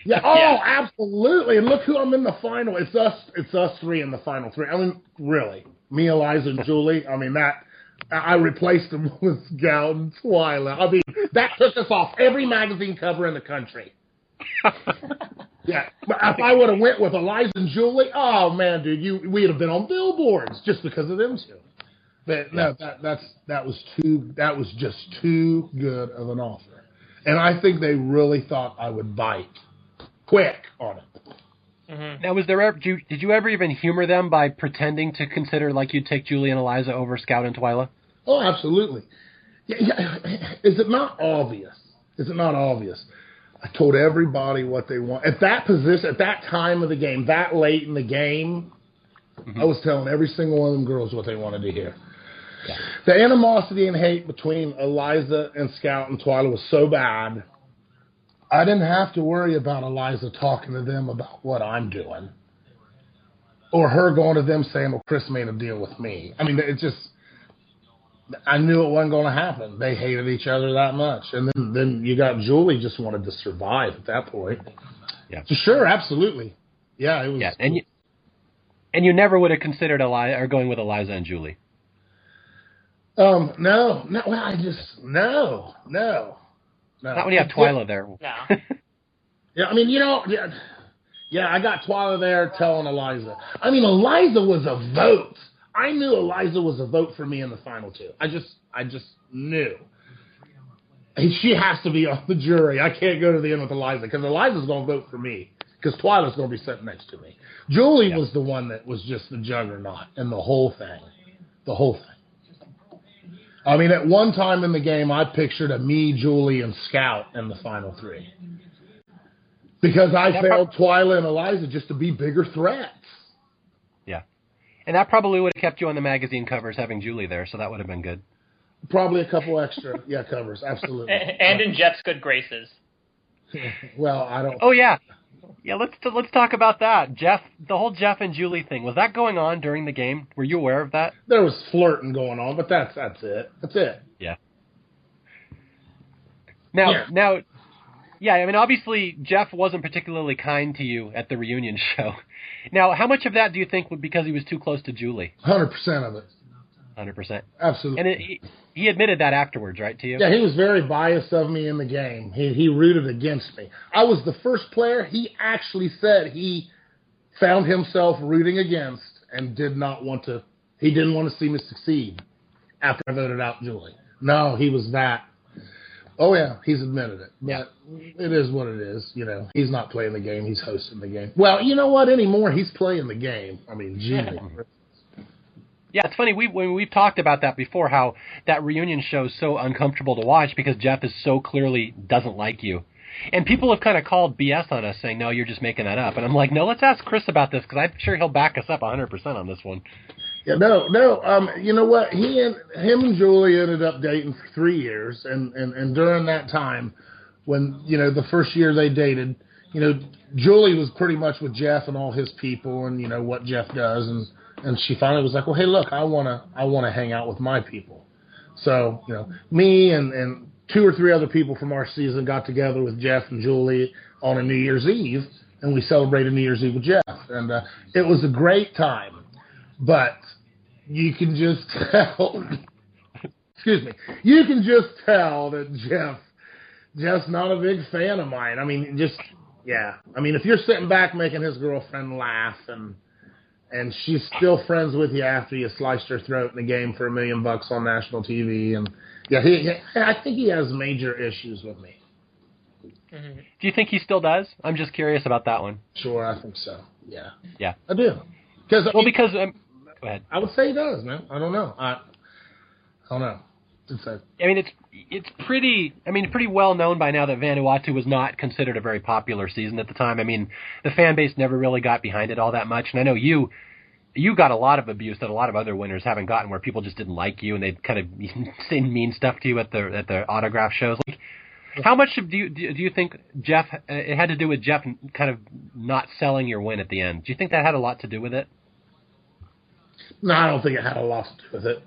Yeah. Oh, Yeah. absolutely. And look who I'm in the final. It's us. It's us three in the final three. I mean, really, me, Eliza, and Julie. I mean that. I replaced them with and Twila. I mean, that took us off every magazine cover in the country. Yeah, but if I would have went with Eliza and Julie, oh man, dude, you we'd have been on billboards just because of them two. But no, that that's that was too that was just too good of an offer, and I think they really thought I would bite quick on it. Mm-hmm. Now, was there ever, did you, did you ever even humor them by pretending to consider like you'd take Julie and Eliza over Scout and Twila? Oh, absolutely. Yeah, yeah. Is it not obvious? Is it not obvious? I told everybody what they want at that position, at that time of the game, that late in the game. Mm-hmm. I was telling every single one of them girls what they wanted to hear. The animosity and hate between Eliza and Scout and Twila was so bad. I didn't have to worry about Eliza talking to them about what I'm doing, or her going to them saying, "Well, Chris made a deal with me." I mean, it just I knew it wasn't going to happen. They hated each other that much, and then then you got Julie just wanted to survive at that point. Yeah. So sure, absolutely, yeah, it was. Yeah, and you, and you never would have considered Eli or going with Eliza and Julie. um, no, no, well, I just no, no. No. Not when you have Twila there. No. Yeah, I mean, you know, yeah, yeah, I got Twila there telling Eliza. I mean, Eliza was a vote. I knew Eliza was a vote for me in the final two. I just, I just knew. And she has to be on the jury. I can't go to the end with Eliza because Eliza's going to vote for me because Twila's going to be sitting next to me. Julie was the one that was just the juggernaut in the whole thing, the whole thing. I mean, at one time in the game, I pictured a me, Julie, and Scout in the final three. Because I That felt Twila and Eliza just to be bigger threats. yeah. And that probably would have kept you on the magazine covers having Julie there, so that would have been good. Probably a couple extra, yeah, covers, absolutely. and in Jeff's good graces. well, I don't. Oh yeah, yeah. Let's let's talk about that. Jeff, the whole Jeff and Julie thing was that going on during the game? Were you aware of that? There was flirting going on, but that's that's it. That's it. Yeah. Now, Yeah. now, yeah. I mean, obviously, Jeff wasn't particularly kind to you at the reunion show. Now, how much of that do you think was because he was too close to Julie? Hundred percent of it, Hundred percent. absolutely. And it, he, he admitted that afterwards, right? To you? Yeah, he was very biased of me in the game. He he rooted against me. I was the first player he actually said he found himself rooting against and did not want to. He didn't want to see me succeed after I voted out Julie. No, he was that. Oh yeah, he's admitted it. But it is what it is. You know, he's not playing the game. He's hosting the game. Well, you know what? Anymore, he's playing the game. I mean, gee. Yeah, it's funny. We when we've talked about that before, how that reunion show is so uncomfortable to watch because Jeff is so clearly doesn't like you, and people have kind of called BS on us, saying, "No, you're just making that up." And I'm like, "No, let's ask Chris about this because I'm sure he'll back us up 100 percent on this one." Yeah, no, no. Um, you know what? He and him and Julie ended up dating for three years, and and and during that time, when you know the first year they dated, you know, Julie was pretty much with Jeff and all his people, and you know what Jeff does, and and she finally was like, well, hey, look, I wanna I wanna hang out with my people. So you know, me and and two or three other people from our season got together with Jeff and Julie on a New Year's Eve, and we celebrated New Year's Eve with Jeff, and uh, it was a great time but you can just tell. excuse me. You can just tell that Jeff, Jeff's not a big fan of mine. I mean, just yeah. I mean, if you're sitting back making his girlfriend laugh and and she's still friends with you after you sliced her throat in a game for a million bucks on national TV, and yeah, he, he I think he has major issues with me. Mhm. Do you think he still does? I'm just curious about that one. Sure, I think so. Yeah, Yeah. I do. Because Well, because um, go ahead. I would say he does, man. I don't know. I, I don't know. I mean, it's it's pretty. I mean, pretty well known by now that Vanuatu was not considered a very popular season at the time. I mean, the fan base never really got behind it all that much, and I know you you got a lot of abuse that a lot of other winners haven't gotten, where people just didn't like you and they'd kind of say mean stuff to you at the at the autograph shows. Like, how much do you do you think Jeff? uh, It had to do with Jeff kind of not selling your win at the end. Do you think that had a lot to do with it? No, I don't think it had a lot to do with it.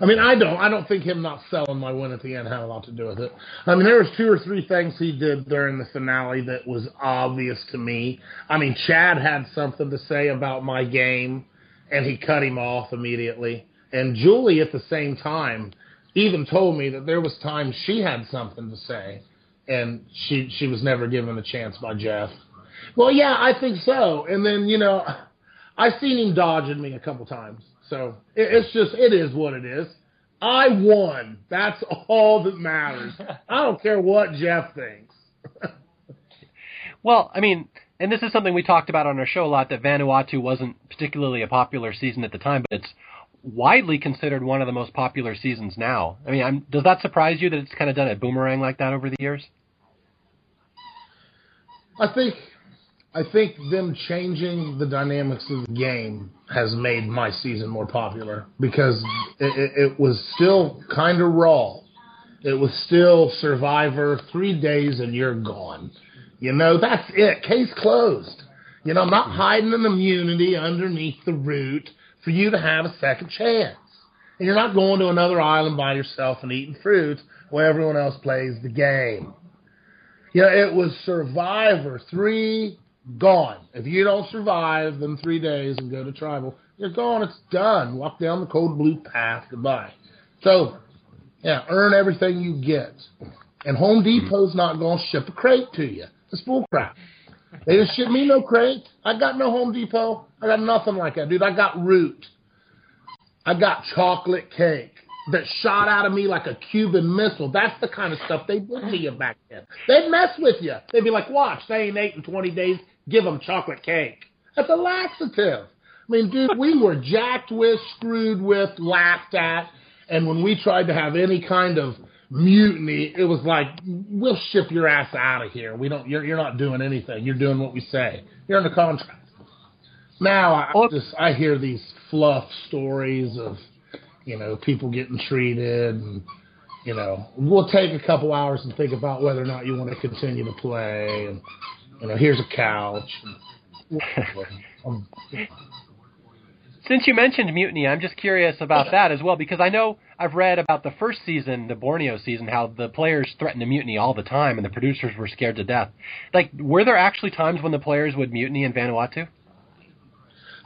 I mean, I don't. I don't think him not selling my win at the end had a lot to do with it. I mean, there was two or three things he did during the finale that was obvious to me. I mean, Chad had something to say about my game, and he cut him off immediately. And Julie, at the same time, even told me that there was times she had something to say, and she she was never given a chance by Jeff. Well, yeah, I think so. And then you know, I've seen him dodging me a couple times. So it, it's just it is what it is. I won. That's all that matters. I don't care what Jeff thinks. Well, I mean, and this is something we talked about on our show a lot that Vanuatu wasn't particularly a popular season at the time, but it's widely considered one of the most popular seasons now. I mean, I'm, does that surprise you that it's kind of done a boomerang like that over the years? I think I think them changing the dynamics of the game has made my season more popular because it, it, it was still kind of raw. It was still Survivor, three days and you're gone. You know, that's it. Case closed. You know, I'm not hiding an immunity underneath the root for you to have a second chance. And you're not going to another island by yourself and eating fruit where everyone else plays the game. Yeah, it was Survivor three gone. If you don't survive them three days and go to tribal, you're gone. It's done. Walk down the cold blue path. Goodbye. So, yeah, earn everything you get. And Home Depot's not going to ship a crate to you. It's bull crap. They didn't ship me no crate. I got no Home Depot. I got nothing like that, dude. I got root. I got chocolate cake that shot out of me like a Cuban missile. That's the kind of stuff they did to you back then. They'd mess with you. They'd be like, watch, they ain't eight in 20 days. Give them chocolate cake. That's a laxative. I mean, dude, we were jacked with, screwed with, laughed at. And when we tried to have any kind of mutiny, it was like, we'll ship your ass out of here. We don't, you're, you're not doing anything. You're doing what we say. You're under contract. Now I just, I hear these fluff stories of, you know, people getting treated and, you know, we'll take a couple hours and think about whether or not you want to continue to play and, you know, here's a couch. Since you mentioned mutiny, I'm just curious about that as well because I know I've read about the first season, the Borneo season, how the players threatened to mutiny all the time and the producers were scared to death. Like, were there actually times when the players would mutiny in Vanuatu?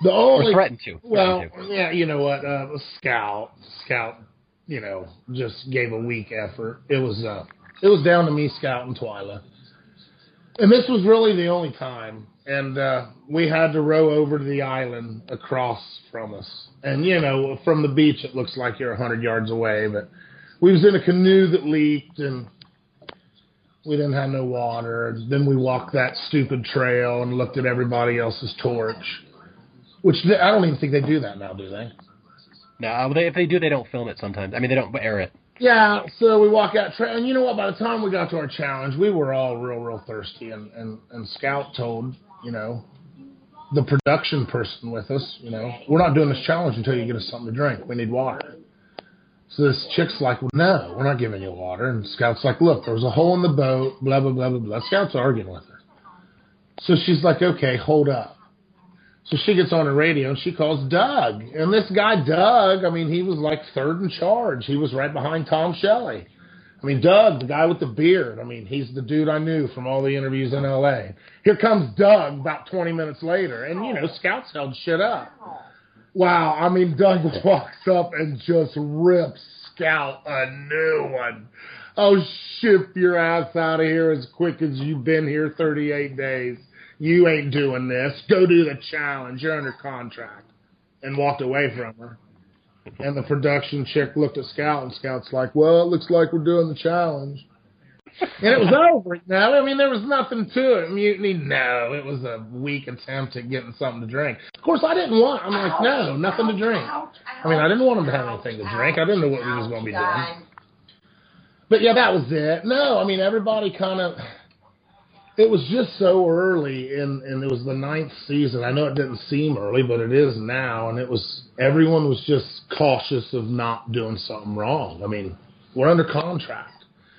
The only or threatened to. Well, threatened to. yeah, you know what? Uh, Scout, Scout, you know, just gave a weak effort. It was uh, it was down to me, Scout, and Twyla, and this was really the only time. And uh, we had to row over to the island across from us, and you know, from the beach, it looks like you're a hundred yards away, but we was in a canoe that leaked, and we didn't have no water. And Then we walked that stupid trail and looked at everybody else's torch which I don't even think they do that now, do they? No, if they do, they don't film it sometimes. I mean, they don't air it. Yeah, so we walk out, tra- and you know what? By the time we got to our challenge, we were all real, real thirsty. And, and, and Scout told, you know, the production person with us, you know, we're not doing this challenge until you get us something to drink. We need water. So this chick's like, well, no, we're not giving you water. And Scout's like, look, there was a hole in the boat, blah, blah, blah, blah, blah. Scout's arguing with her. So she's like, okay, hold up. So she gets on the radio and she calls Doug. And this guy, Doug, I mean, he was like third in charge. He was right behind Tom Shelly. I mean, Doug, the guy with the beard, I mean, he's the dude I knew from all the interviews in LA. Here comes Doug about 20 minutes later. And, you know, scouts held shit up. Wow. I mean, Doug walks up and just rips Scout a new one. Oh, ship your ass out of here as quick as you've been here 38 days you ain't doing this. Go do the challenge. You're under contract. And walked away from her. And the production chick looked at Scout, and Scout's like, well, it looks like we're doing the challenge. And it was over. Now, I mean, there was nothing to it. Mutiny, no. It was a weak attempt at getting something to drink. Of course, I didn't want, I'm like, no, nothing to drink. I mean, I didn't want them to have anything to drink. I didn't know what we was going to be doing. But yeah, that was it. No, I mean, everybody kind of it was just so early and and it was the ninth season. I know it didn't seem early, but it is now, and it was everyone was just cautious of not doing something wrong. I mean, we're under contract.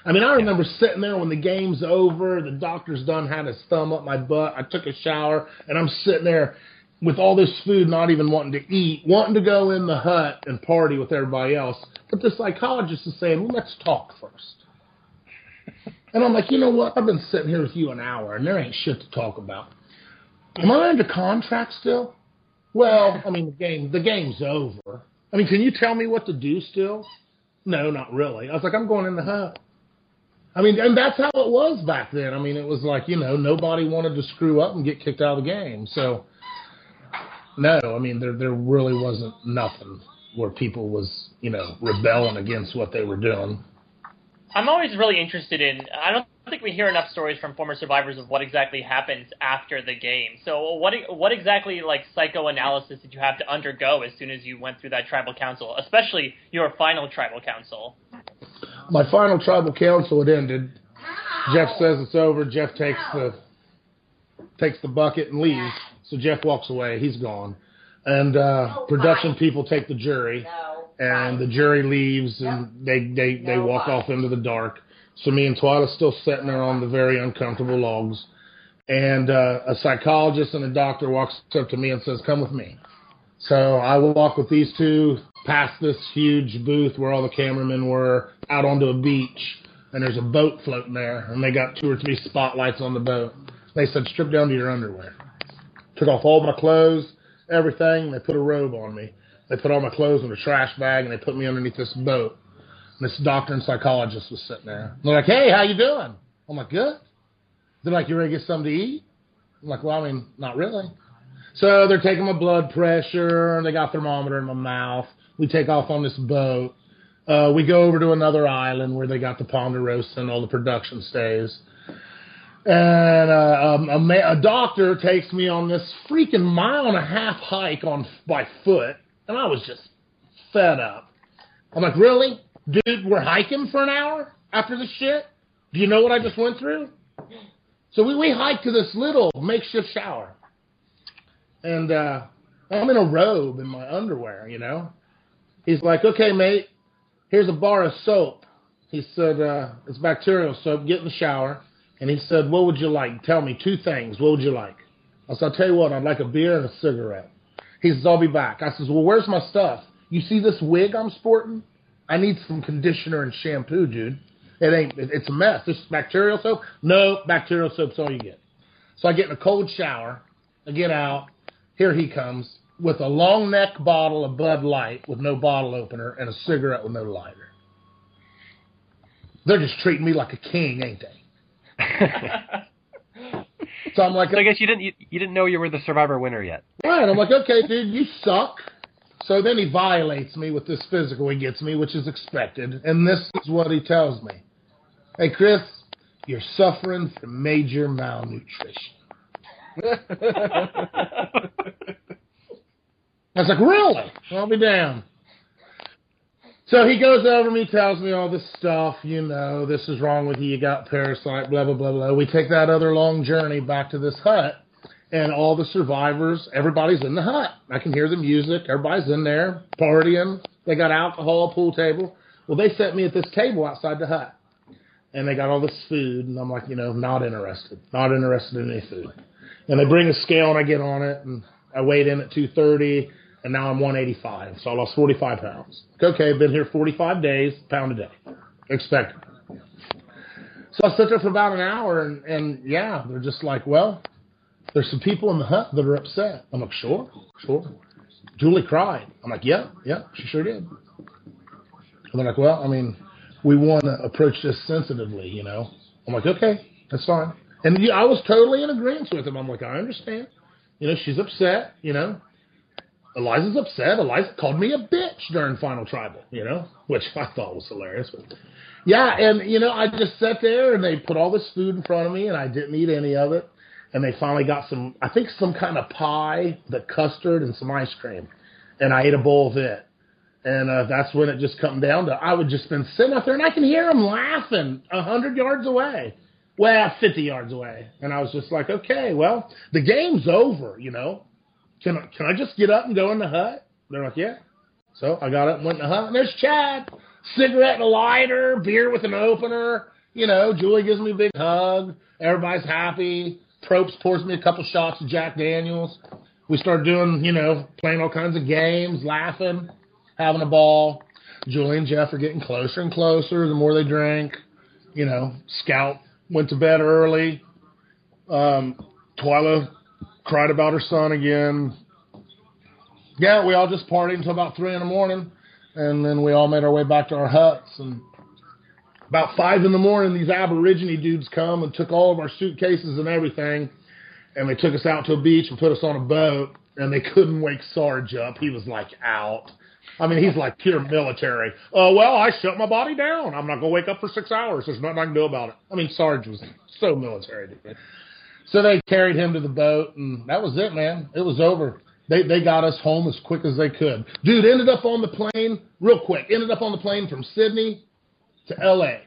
I mean, I remember sitting there when the game's over, the doctor's done had his thumb up my butt. I took a shower, and I'm sitting there with all this food, not even wanting to eat, wanting to go in the hut and party with everybody else. But the psychologist is saying, well, let's talk first. And I'm like, you know what? I've been sitting here with you an hour, and there ain't shit to talk about. Am I under contract still? Well, I mean, the game the game's over. I mean, can you tell me what to do still? No, not really. I was like, I'm going in the hut. I mean, and that's how it was back then. I mean, it was like, you know, nobody wanted to screw up and get kicked out of the game. So, no, I mean, there there really wasn't nothing where people was, you know, rebelling against what they were doing. I'm always really interested in. I don't think we hear enough stories from former survivors of what exactly happens after the game. So, what what exactly like psychoanalysis did you have to undergo as soon as you went through that tribal council, especially your final tribal council? My final tribal council it ended. Jeff says it's over. Jeff takes the takes the bucket and leaves. So Jeff walks away. He's gone. And uh, production people take the jury and the jury leaves and they they they walk off into the dark. So me and Twila's still sitting there on the very uncomfortable logs, and uh, a psychologist and a doctor walks up to me and says, "Come with me." So I walk with these two past this huge booth where all the cameramen were out onto a beach, and there's a boat floating there, and they got two or three spotlights on the boat. They said, "Strip down to your underwear." Took off all my clothes, everything. They put a robe on me. They put all my clothes in a trash bag and they put me underneath this boat. And this doctor and psychologist was sitting there. They're like, "Hey, how you doing?" I'm like, "Good." They're like, "You ready to get something to eat?" I'm like, "Well, I mean, not really." So they're taking my blood pressure, and they got thermometer in my mouth. We take off on this boat. Uh, we go over to another island where they got the Ponderosa and all the production stays. And uh, um, a, ma- a doctor takes me on this freaking mile and a half hike on by foot, and I was just fed up. I'm like, really, dude? We're hiking for an hour after this shit. Do you know what I just went through? So we we hiked to this little makeshift shower, and uh, I'm in a robe in my underwear, you know. He's like, okay, mate, here's a bar of soap. He said, uh, it's bacterial soap. Get in the shower. And he said, what would you like? Tell me two things. What would you like? I said, I'll tell you what, I'd like a beer and a cigarette. He says, I'll be back. I says, well, where's my stuff? You see this wig I'm sporting? I need some conditioner and shampoo, dude. It ain't. It's a mess. This is bacterial soap? No, bacterial soap's all you get. So I get in a cold shower. I get out. Here he comes with a long neck bottle of Bud Light with no bottle opener and a cigarette with no lighter. They're just treating me like a king, ain't they? So I'm like, So I guess you didn't you, you didn't know you were the Survivor winner yet. Right. I'm like, okay, dude, you suck. So then he violates me with this physical he gets me, which is expected. And this is what he tells me. Hey, Chris, you're suffering from major malnutrition. I was like, really? I'll be damned. So he goes over me, tells me all this stuff, you know, this is wrong with you, you got parasite, blah, blah, blah, blah. We take that other long journey back to this hut, and all the survivors, everybody's in the hut. I can hear the music, everybody's in there, partying. They got alcohol, pool table. Well, they set me at this table outside the hut, and they got all this food, and I'm like, you know, not interested, not interested in any food. And they bring a scale, and I get on it, and I weighed in at 230 and now I'm 185. So I lost 45 pounds. Okay, been here 45 days, pound a day. Expected. So I sit there for about an hour, and, and yeah, they're just like, well, there's some people in the hut that are upset. I'm like, sure, sure. Julie cried. I'm like, yeah, yeah, she sure did. And they're like, well, I mean, we want to approach this sensitively, you know. I'm like, okay, that's fine. And I was totally in agreement with them. I'm like, I understand. You know, she's upset, you know. Eliza's upset. Eliza called me a bitch during Final Tribal, you know, which I thought was hilarious. But yeah, and you know, I just sat there and they put all this food in front of me and I didn't eat any of it. And they finally got some, I think some kind of pie, the custard and some ice cream. And I ate a bowl of it. And uh, that's when it just come down to I would just been sitting out there and I can hear them laughing a hundred yards away. Well, 50 yards away. And I was just like, okay, well, the game's over, you know. Can I, can I just get up and go in the hut? They're like, yeah. So I got up and went in the hut, and there's Chad, cigarette and a lighter, beer with an opener. You know, Julie gives me a big hug. Everybody's happy. Probst pours me a couple shots of Jack Daniels. We start doing, you know, playing all kinds of games, laughing, having a ball. Julie and Jeff are getting closer and closer the more they drink. You know, Scout went to bed early. Um, Twila cried about her son again. Yeah, we all just partied until about three in the morning, and then we all made our way back to our huts. And about five in the morning, these Aborigine dudes come and took all of our suitcases and everything, and they took us out to a beach and put us on a boat. And they couldn't wake Sarge up; he was like out. I mean, he's like pure military. Oh well, I shut my body down. I'm not gonna wake up for six hours. There's nothing I can do about it. I mean, Sarge was so military. Dude. So they carried him to the boat, and that was it, man. It was over. They they got us home as quick as they could. Dude ended up on the plane real quick. Ended up on the plane from Sydney to L.A.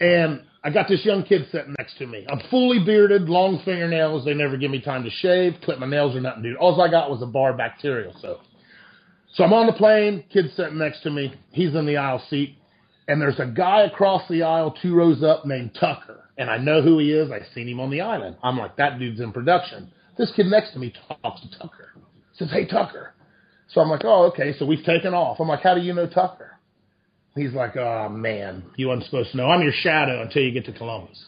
And I got this young kid sitting next to me. I'm fully bearded, long fingernails. They never give me time to shave, clip my nails or nothing, dude. All I got was a bar of bacterial soap. So I'm on the plane. kid sitting next to me. He's in the aisle seat, and there's a guy across the aisle, two rows up, named Tucker and I know who he is. I've seen him on the island. I'm like, that dude's in production. This kid next to me talks to Tucker. Says, hey, Tucker. So I'm like, oh, okay. So we've taken off. I'm like, how do you know Tucker? He's like, oh, man, you wasn't supposed to know. I'm your shadow until you get to Columbus.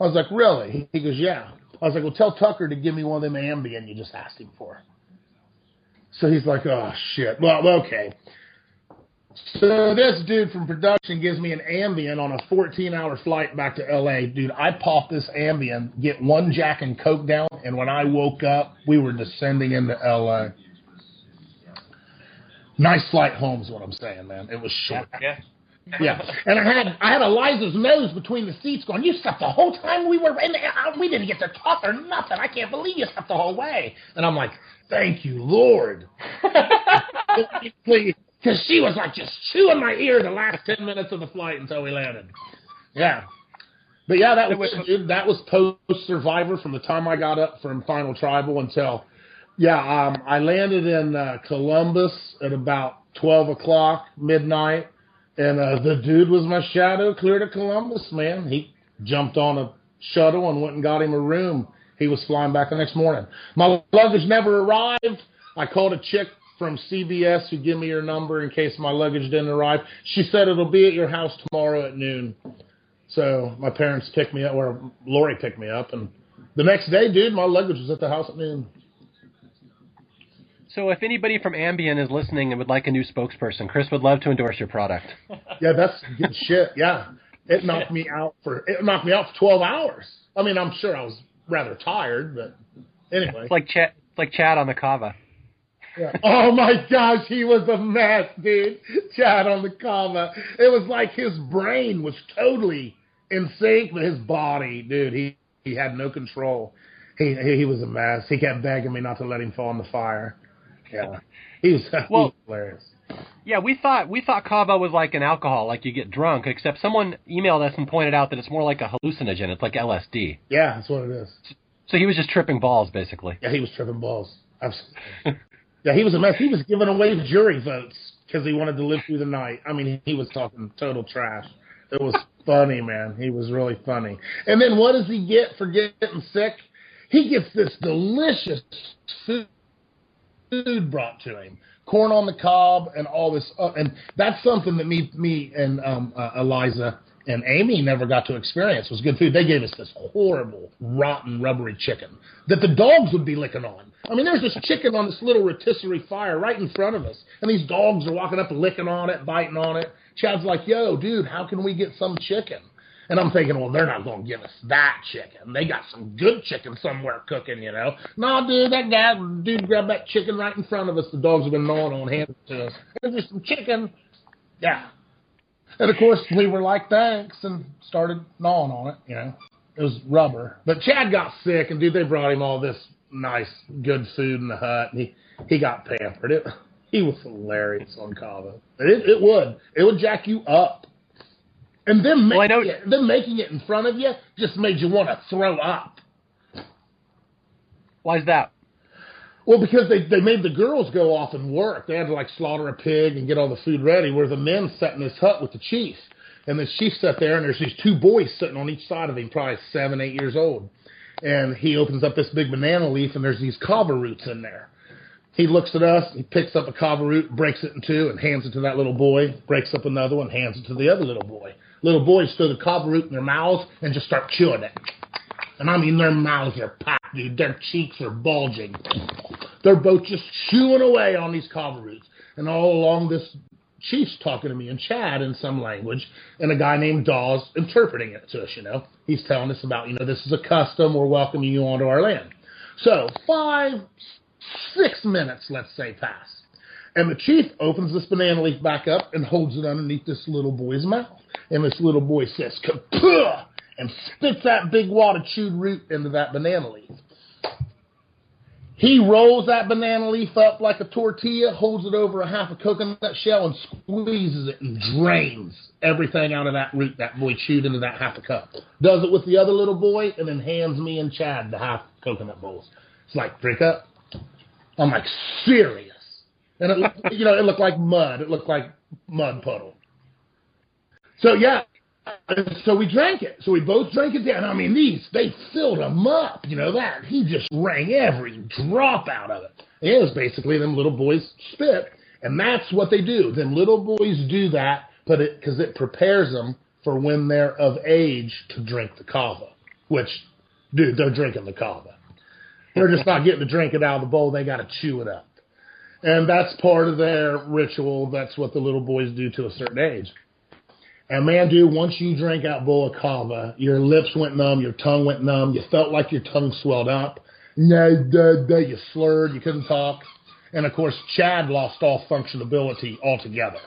I was like, really? He goes, yeah. I was like, well, tell Tucker to give me one of them Ambien you just asked him for. So he's like, oh, shit. Well, okay. So this dude from production gives me an Ambien on a 14-hour flight back to LA. Dude, I pop this Ambien, get one Jack and Coke down, and when I woke up, we were descending into LA. Nice flight home is what I'm saying, man. It was short. Yeah. Yeah, and I had I had Eliza's nose between the seats, going, "You slept the whole time we were in there. Uh, we didn't get to talk or nothing. I can't believe you slept the whole way." And I'm like, "Thank you, Lord." Because she was like just chewing my ear the last ten minutes of the flight until we landed. Yeah, but yeah, that was dude, that was post Survivor from the time I got up from Final Tribal until yeah, um, I landed in uh, Columbus at about twelve o'clock midnight, and uh, the dude was my shadow clear to Columbus. Man, he jumped on a shuttle and went and got him a room. He was flying back the next morning. My luggage never arrived. I called a chick from CBS who gave me your number in case my luggage didn't arrive. She said it'll be at your house tomorrow at noon. So my parents picked me up, or Lori picked me up, and the next day, dude, my luggage was at the house at noon. So if anybody from Ambien is listening and would like a new spokesperson, Chris would love to endorse your product. Yeah, that's good shit. Yeah, it knocked me out for it knocked me out for twelve hours. I mean, I'm sure I was rather tired, but anyway. It's like Chad, it's like Chad on the Kava. Yeah. Oh my gosh, he was a mess, dude. Chad on the Kava. It was like his brain was totally in sync with his body, dude. He he had no control. He he, he was a mess. He kept begging me not to let him fall in the fire. Yeah, he was, he Well- was hilarious. Yeah, we thought we thought kava was like an alcohol, like you get drunk. Except someone emailed us and pointed out that it's more like a hallucinogen. It's like LSD. Yeah, that's what it is. So he was just tripping balls, basically. Yeah, he was tripping balls. Absolutely. yeah, he was a mess. He was giving away jury votes because he wanted to live through the night. I mean, he was talking total trash. It was funny, man. He was really funny. And then what does he get for getting sick? He gets this delicious food brought to him, corn on the cob, and all this. Uh, and that's something that me, me, and um, uh, Eliza and Ami never got to experience. Was good food. They gave us this horrible, rotten, rubbery chicken that the dogs would be licking on. I mean, there's this chicken on this little rotisserie fire right in front of us, and these dogs are walking up, licking on it, biting on it. Chad's like, "Yo, dude, how can we get some chicken?" And I'm thinking, well, they're not going to give us that chicken. They got some good chicken somewhere cooking, you know. No, dude, that guy, dude, grabbed that chicken right in front of us. The dogs have been gnawing on, handed to us. There's just some chicken. Yeah. And of course, we were like, thanks, and started gnawing on it, you know. It was rubber. But Chad got sick, and dude, they brought him all this nice, good food in the hut, and he, he got pampered. It, he was hilarious on Kava. It, it would. It would jack you up. And then, Well, making it, them making it in front of you just made you want to throw up. Why is that? Well, because they they made the girls go off and work. They had to like slaughter a pig and get all the food ready. Where the men sat in this hut with the chief, and the chief sat there, and there's these two boys sitting on each side of him, probably seven, eight years old. And he opens up this big banana leaf, and there's these kava roots in there. He looks at us, he picks up a kava root, breaks it in two, and hands it to that little boy. Breaks up another one, hands it to the other little boy. Little boys throw the kava root in their mouths and just start chewing it. And I mean, their mouths are packed, dude. Their cheeks are bulging. They're both just chewing away on these kava roots. And all along, this chief's talking to me in Chad in some language, and a guy named Dawes interpreting it to us, you know. He's telling us about, you know, this is a custom. We're welcoming you onto our land. So, five, six minutes, let's say, pass. And the chief opens this banana leaf back up and holds it underneath this little boy's mouth. And this little boy says, Kapah! And spits that big wad of chewed root into that banana leaf. He rolls that banana leaf up like a tortilla, holds it over a half a coconut shell, and squeezes it and drains everything out of that root that boy chewed into that half a cup. Does it with the other little boy, and then hands me and Chad the half coconut bowls. It's like, drink up. I'm like, serious. And it, looked- you know, it looked like mud. It looked like mud puddle. So yeah, so we drank it. So we both drank it down. I mean, these they filled him up. You know that he just rang every drop out of it. It was basically them little boys spit, and that's what they do. Them little boys do that, but it because it prepares them for when they're of age to drink the kava. Which, dude, they're drinking the kava. They're just not getting to drink it out of the bowl. They got to chew it up. and that's part of their ritual. That's what the little boys do to a certain age. And man, dude, once you drank out bowl of kava, your lips went numb, your tongue went numb, you felt like your tongue swelled up. No, duh, duh, you slurred, you couldn't talk. And of course, Chad lost all functionability altogether.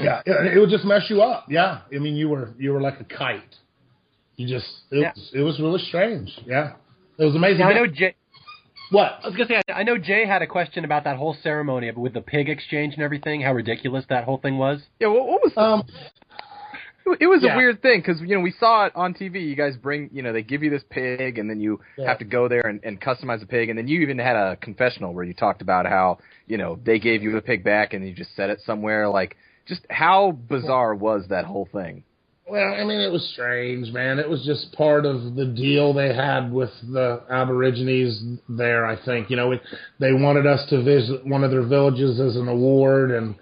Yeah, it, it would just mess you up. Yeah, I mean, you were you were like a kite. You just it Yeah. was it was really strange. Yeah, it was amazing. Now, I know. What? I was gonna say I I know Jay had a question about that whole ceremony with the pig exchange and everything. How ridiculous that whole thing was. Yeah, what, what was Um, It was Yeah. a weird thing because you know we saw it on TV. You guys bring you know they give you this pig and then you Yeah. have to go there and, and customize the pig and then you even had a confessional where you talked about how you know they gave you the pig back and you just set it somewhere. Like just how bizarre was that whole thing? Well, I mean, it was strange, man. It was just part of the deal they had with the Aborigines there. I think you know it, they wanted us to visit one of their villages as an award, and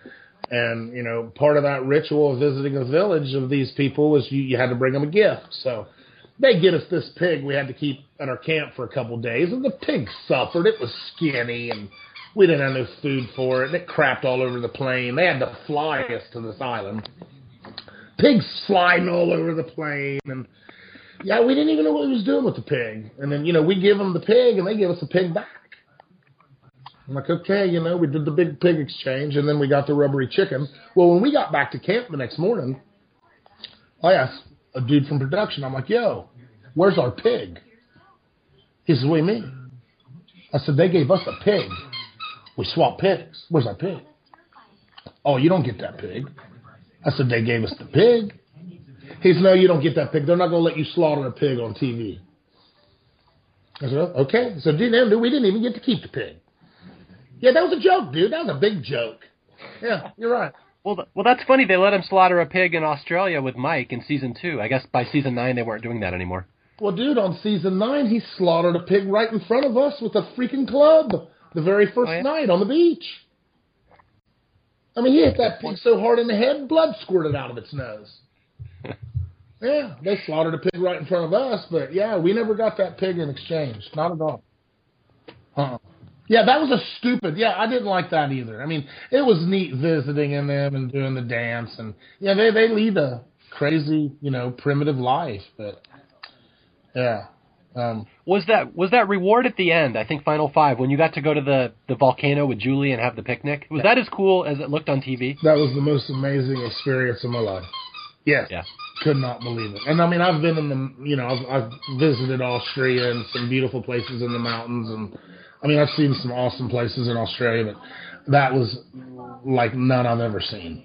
and you know part of that ritual of visiting a village of these people was you, you had to bring them a gift. So they get us this pig we had to keep at our camp for a couple days, and the pig suffered. It was skinny, and we didn't have no food for it, and it crapped all over the plane. They had to fly us to this island pigs flying all over the plane and yeah we didn't even know what he was doing with the pig. And then you know we give them the pig and they give us the pig back. I'm like okay you know we did the big pig exchange and then we got the rubbery chicken. Well when we got back to camp the next morning i asked a dude from production i'm like yo where's our pig? He says what do you mean? I said they gave us a pig. We swapped pigs. Where's our pig? Oh you don't get that pig I said, they gave us the pig. He said, no, you don't get that pig. They're not going to let you slaughter a pig on TV. I said, "Oh, okay. So, we didn't even get to keep the pig. Yeah, that was a joke, dude. That was a big joke. Yeah, you're right. Well, well, that's funny. They let him slaughter a pig in Australia with Mike in season two. I guess by season nine they weren't doing that anymore. Well, dude, on season nine, he slaughtered a pig right in front of us with a freaking club the very first Oh, yeah? night on the beach. I mean, he hit that pig so hard in the head, blood squirted out of its nose. yeah, they slaughtered a pig right in front of us, but yeah, we never got that pig in exchange. Not at all. Uh-uh. Yeah, that was a stupid. Yeah, I didn't like that either. I mean, it was neat visiting in them and doing the dance, and yeah, they they lead a crazy, you know, primitive life, but yeah. Um, Was that was that reward at the end? I think final five when you got to go to the the volcano with Julie and have the picnic. Was that as cool as it looked on TV? that was the most amazing experience of my life. Yes. Yeah. Could not believe it. And I mean, I've been in the, you know, I've, I've visited Austria and some beautiful places in the mountains, and I mean, I've seen some awesome places in Australia, but that was like none I've ever seen.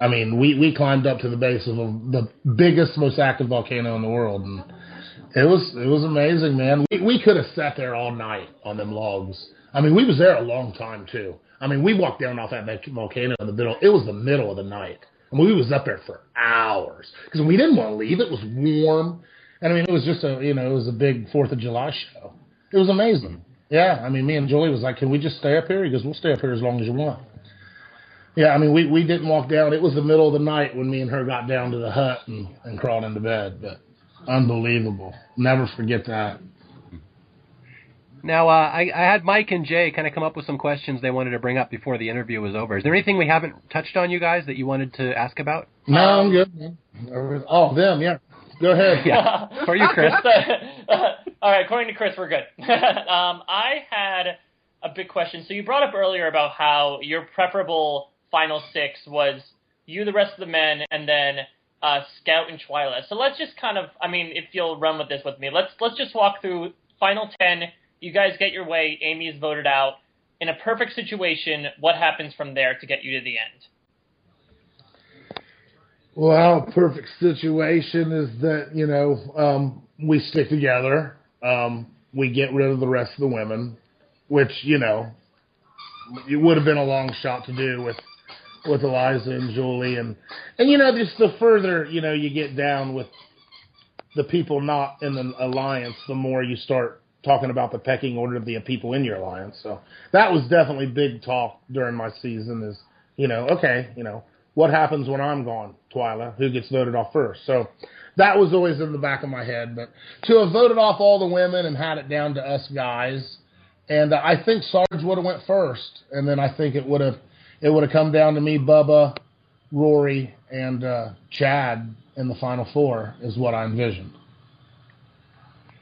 I mean, we we climbed up to the base of a, the biggest, most active volcano in the world, and it was it was amazing, man. We we could have sat there all night on them logs. I mean, we was there a long time too. I mean, we walked down off that volcano in the middle. It was the middle of the night. I mean, we was up there for hours because we didn't want to leave. It was warm, and I mean, it was just a you know it was a big Fourth of July show. It was amazing. Yeah, I mean, me and Julie was like, "Can we just stay up here?" He goes, "We'll stay up here as long as you want." Yeah, I mean, we we didn't walk down. It was the middle of the night when me and her got down to the hut and, and crawled into bed. But unbelievable. Never forget that. Now, uh, I, I had Mike and Jay kind of come up with some questions they wanted to bring up before the interview was over. Is there anything we haven't touched on, you guys, that you wanted to ask about? No, I'm good. Man. Oh, them, yeah. Go ahead. Yeah, for you, Chris. All right, according to Chris, we're good. um, I had a big question. So you brought up earlier about how your preferable final six was you, the rest of the men, and then uh, Scout and Twila. So let's just kind of, I mean, if you'll run with this with me, let's let's just walk through final ten. You guys get your way. Ami is voted out. In a perfect situation, what happens from there to get you to the end? Well, perfect situation is that you know um, we stick together. Um, we get rid of the rest of the women, which you know it would have been a long shot to do with with Eliza and Julie, and and you know just the further you know you get down with the people not in the alliance, the more you start talking about the pecking order of the people in your alliance. So that was definitely big talk during my season. Is you know okay, you know what happens when I'm gone, Twila? Who gets voted off first? So that was always in the back of my head. But to have voted off all the women and had it down to us guys, and uh, I think Sarge would have went first, and then I think it would have it would have come down to me, Bubba, Rory, and uh, Chad in the final four is what I envisioned.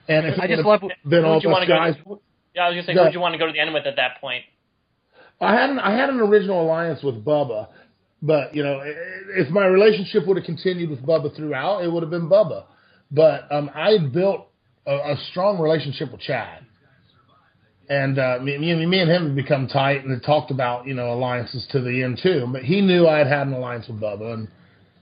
And if I just love. been all those want to go? guys. To, yeah, I was gonna say, who would you want to go to the end with at that point? I had an I had an original alliance with Bubba, but you know, if my relationship would have continued with Bubba throughout, it would have been Bubba. But um, I had built a, a strong relationship with Chad, and uh, me, me, and him had become tight and had talked about you know alliances to the end too. But he knew I had had an alliance with Bubba, and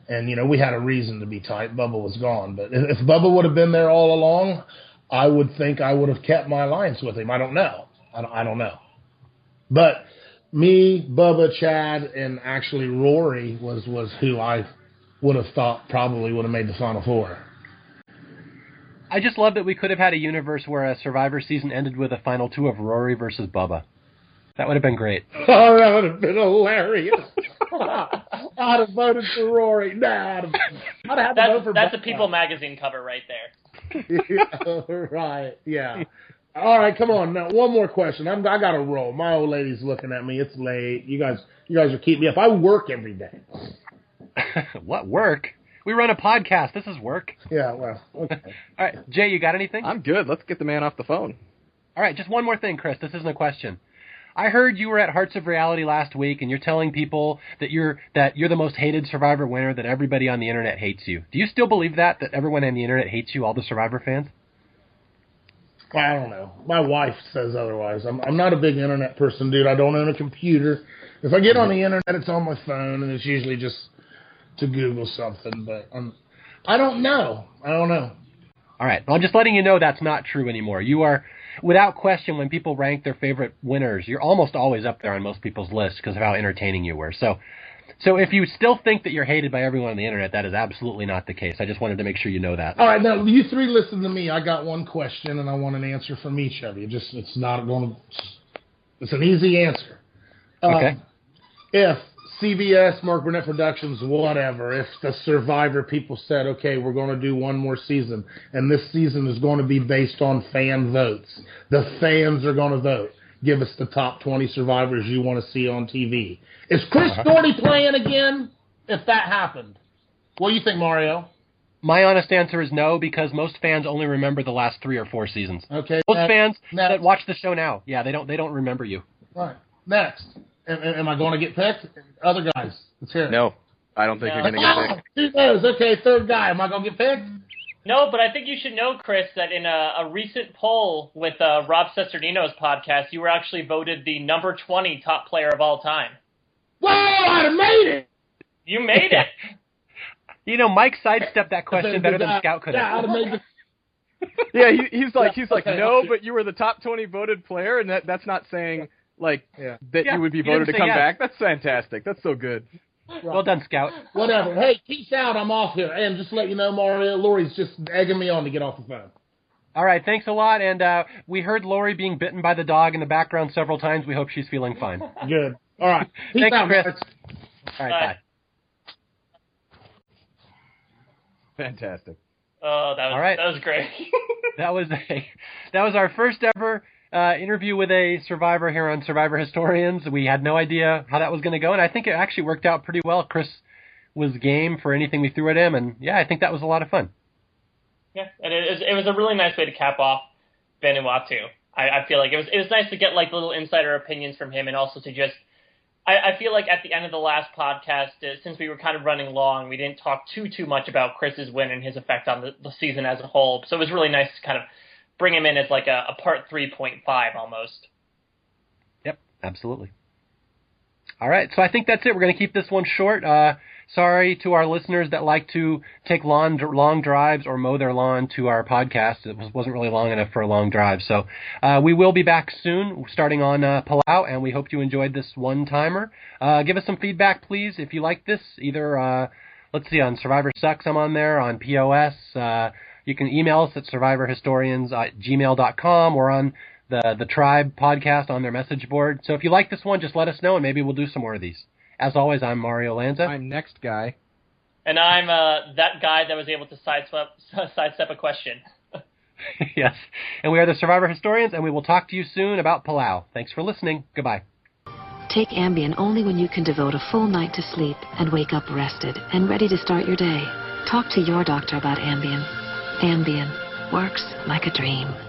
and you know we had a reason to be tight. Bubba was gone, but if, if Bubba would have been there all along, I would think I would have kept my alliance with him. I don't know. I don't, I don't know. But me, Bubba, Chad, and actually Rory was was who I would have thought probably would have made the final four. I just love that we could have had a universe where a Survivor season ended with a final two of Rory versus Bubba. That would have been great. Oh, that would have been hilarious. I'd have voted for Rory. Nah, I'd have, I'd have had That's for that's a People magazine cover right there. yeah, right. Yeah. All right, come on. Now, one more question. I'm, I got to roll. My old lady's looking at me. It's late. You guys, you guys are keeping me up. I work every day. what work? We run a podcast. This is work. Yeah. Well. Okay. All right, Jay, you got anything? I'm good. Let's get the man off the phone. All right, just one more thing, Chris. This isn't a question. I heard you were at Hearts of Reality last week, and you're telling people that you're that you're the most hated Survivor winner. That everybody on the internet hates you. Do you still believe that? That everyone on the internet hates you, all the Survivor fans? I don't know. My wife says otherwise. I'm I'm not a big internet person, dude. I don't own a computer. If I get on the internet, it's on my phone, and it's usually just to Google something. But um, I don't know. I don't know. All right. Well, I'm just letting you know that's not true anymore. You are, without question, when people rank their favorite winners, you're almost always up there on most people's lists because of how entertaining you were. So, so if you still think that you're hated by everyone on the internet, that is absolutely not the case. I just wanted to make sure you know that. All right, now you three listen to me. I got one question, and I want an answer from each of you. Just it's not going to. It's an easy answer. Okay. If CBS, Mark Burnett Productions, whatever, if the Survivor people said, okay, we're going to do one more season, and this season is going to be based on fan votes, the fans are going to vote. Give us the top 20 survivors you want to see on TV. Is Chris uh-huh. Daugherty playing again? If that happened, what do you think, Mario? My honest answer is no, because most fans only remember the last three or four seasons. Okay. Most fans that watch the show now, yeah, they don't they don't remember you. Right. Next. Am, am I going to get picked? Other guys. Let's hear it. No, I don't think No. you're going to get picked. Who knows? Okay, third guy. Am I going to get picked? No, but I think you should know, Chris, that in a, a recent poll with uh, Rob Cesternino's podcast, you were actually voted the number 20 top player of all time. Whoa! I'd have made it. You made it. You know, Mike sidestepped that question better than Scout could Yeah, I'd have. have made the. Yeah, he, he's like he's like no, but you were the top 20 voted player, and that that's not saying like Yeah. that Yeah, you would be voted to come yes. back. That's fantastic. That's so good. Well done, Scout. Whatever. Hey, peace out. I'm off here. And just to let you know, Mario, Lori's just egging me on to get off the phone. All right, thanks a lot. And uh, we heard Lori being bitten by the dog in the background several times. We hope she's feeling fine. Good. All right. Peace Thanks, out, Chris. Marks. right, Bye. bye. Fantastic. Oh, that was All right. that was great. That was a that was our first ever uh, interview with a survivor here on Survivor Historians. We had no idea how that was going to go, and I think it actually worked out pretty well. Chris was game for anything we threw at him, and yeah, I think that was a lot of fun. yeah, and it was, it was a really nice way to cap off Vanuatu. I, I feel like it was it was nice to get like little insider opinions from him, and also to just. I, I feel like at the end of the last podcast, uh, since we were kind of running long, we didn't talk too too much about Chris's win and his effect on the, the season as a whole. So it was really nice to kind of bring him in as like a, a part three point five almost. Yep, absolutely. All right, so I think that's it. We're going to keep this one short. Uh, sorry to our listeners that like to take long long drives or mow their lawn to our podcast. It was, wasn't really long enough for a long drive. So uh, we will be back soon, starting on uh, Palau, and we hope you enjoyed this one timer. Uh, give us some feedback, please, if you like this. Either uh, let's see on Survivor Sucks, I'm on there on POS. You can email us at survivorhistorians at gmail.com or on the the Tribe podcast on their message board. So if you like this one, just let us know, and maybe we'll do some more of these. As always, I'm Mario Lanza. I'm next guy. And I'm uh, that guy that was able to sidestep sidestep a question. yes. And we are the Survivor Historians, and we will talk to you soon about Palau. Thanks for listening. Goodbye. Take Ambien only when you can devote a full night to sleep and wake up rested and ready to start your day. Talk to your doctor about Ambien. Ambien works like a dream.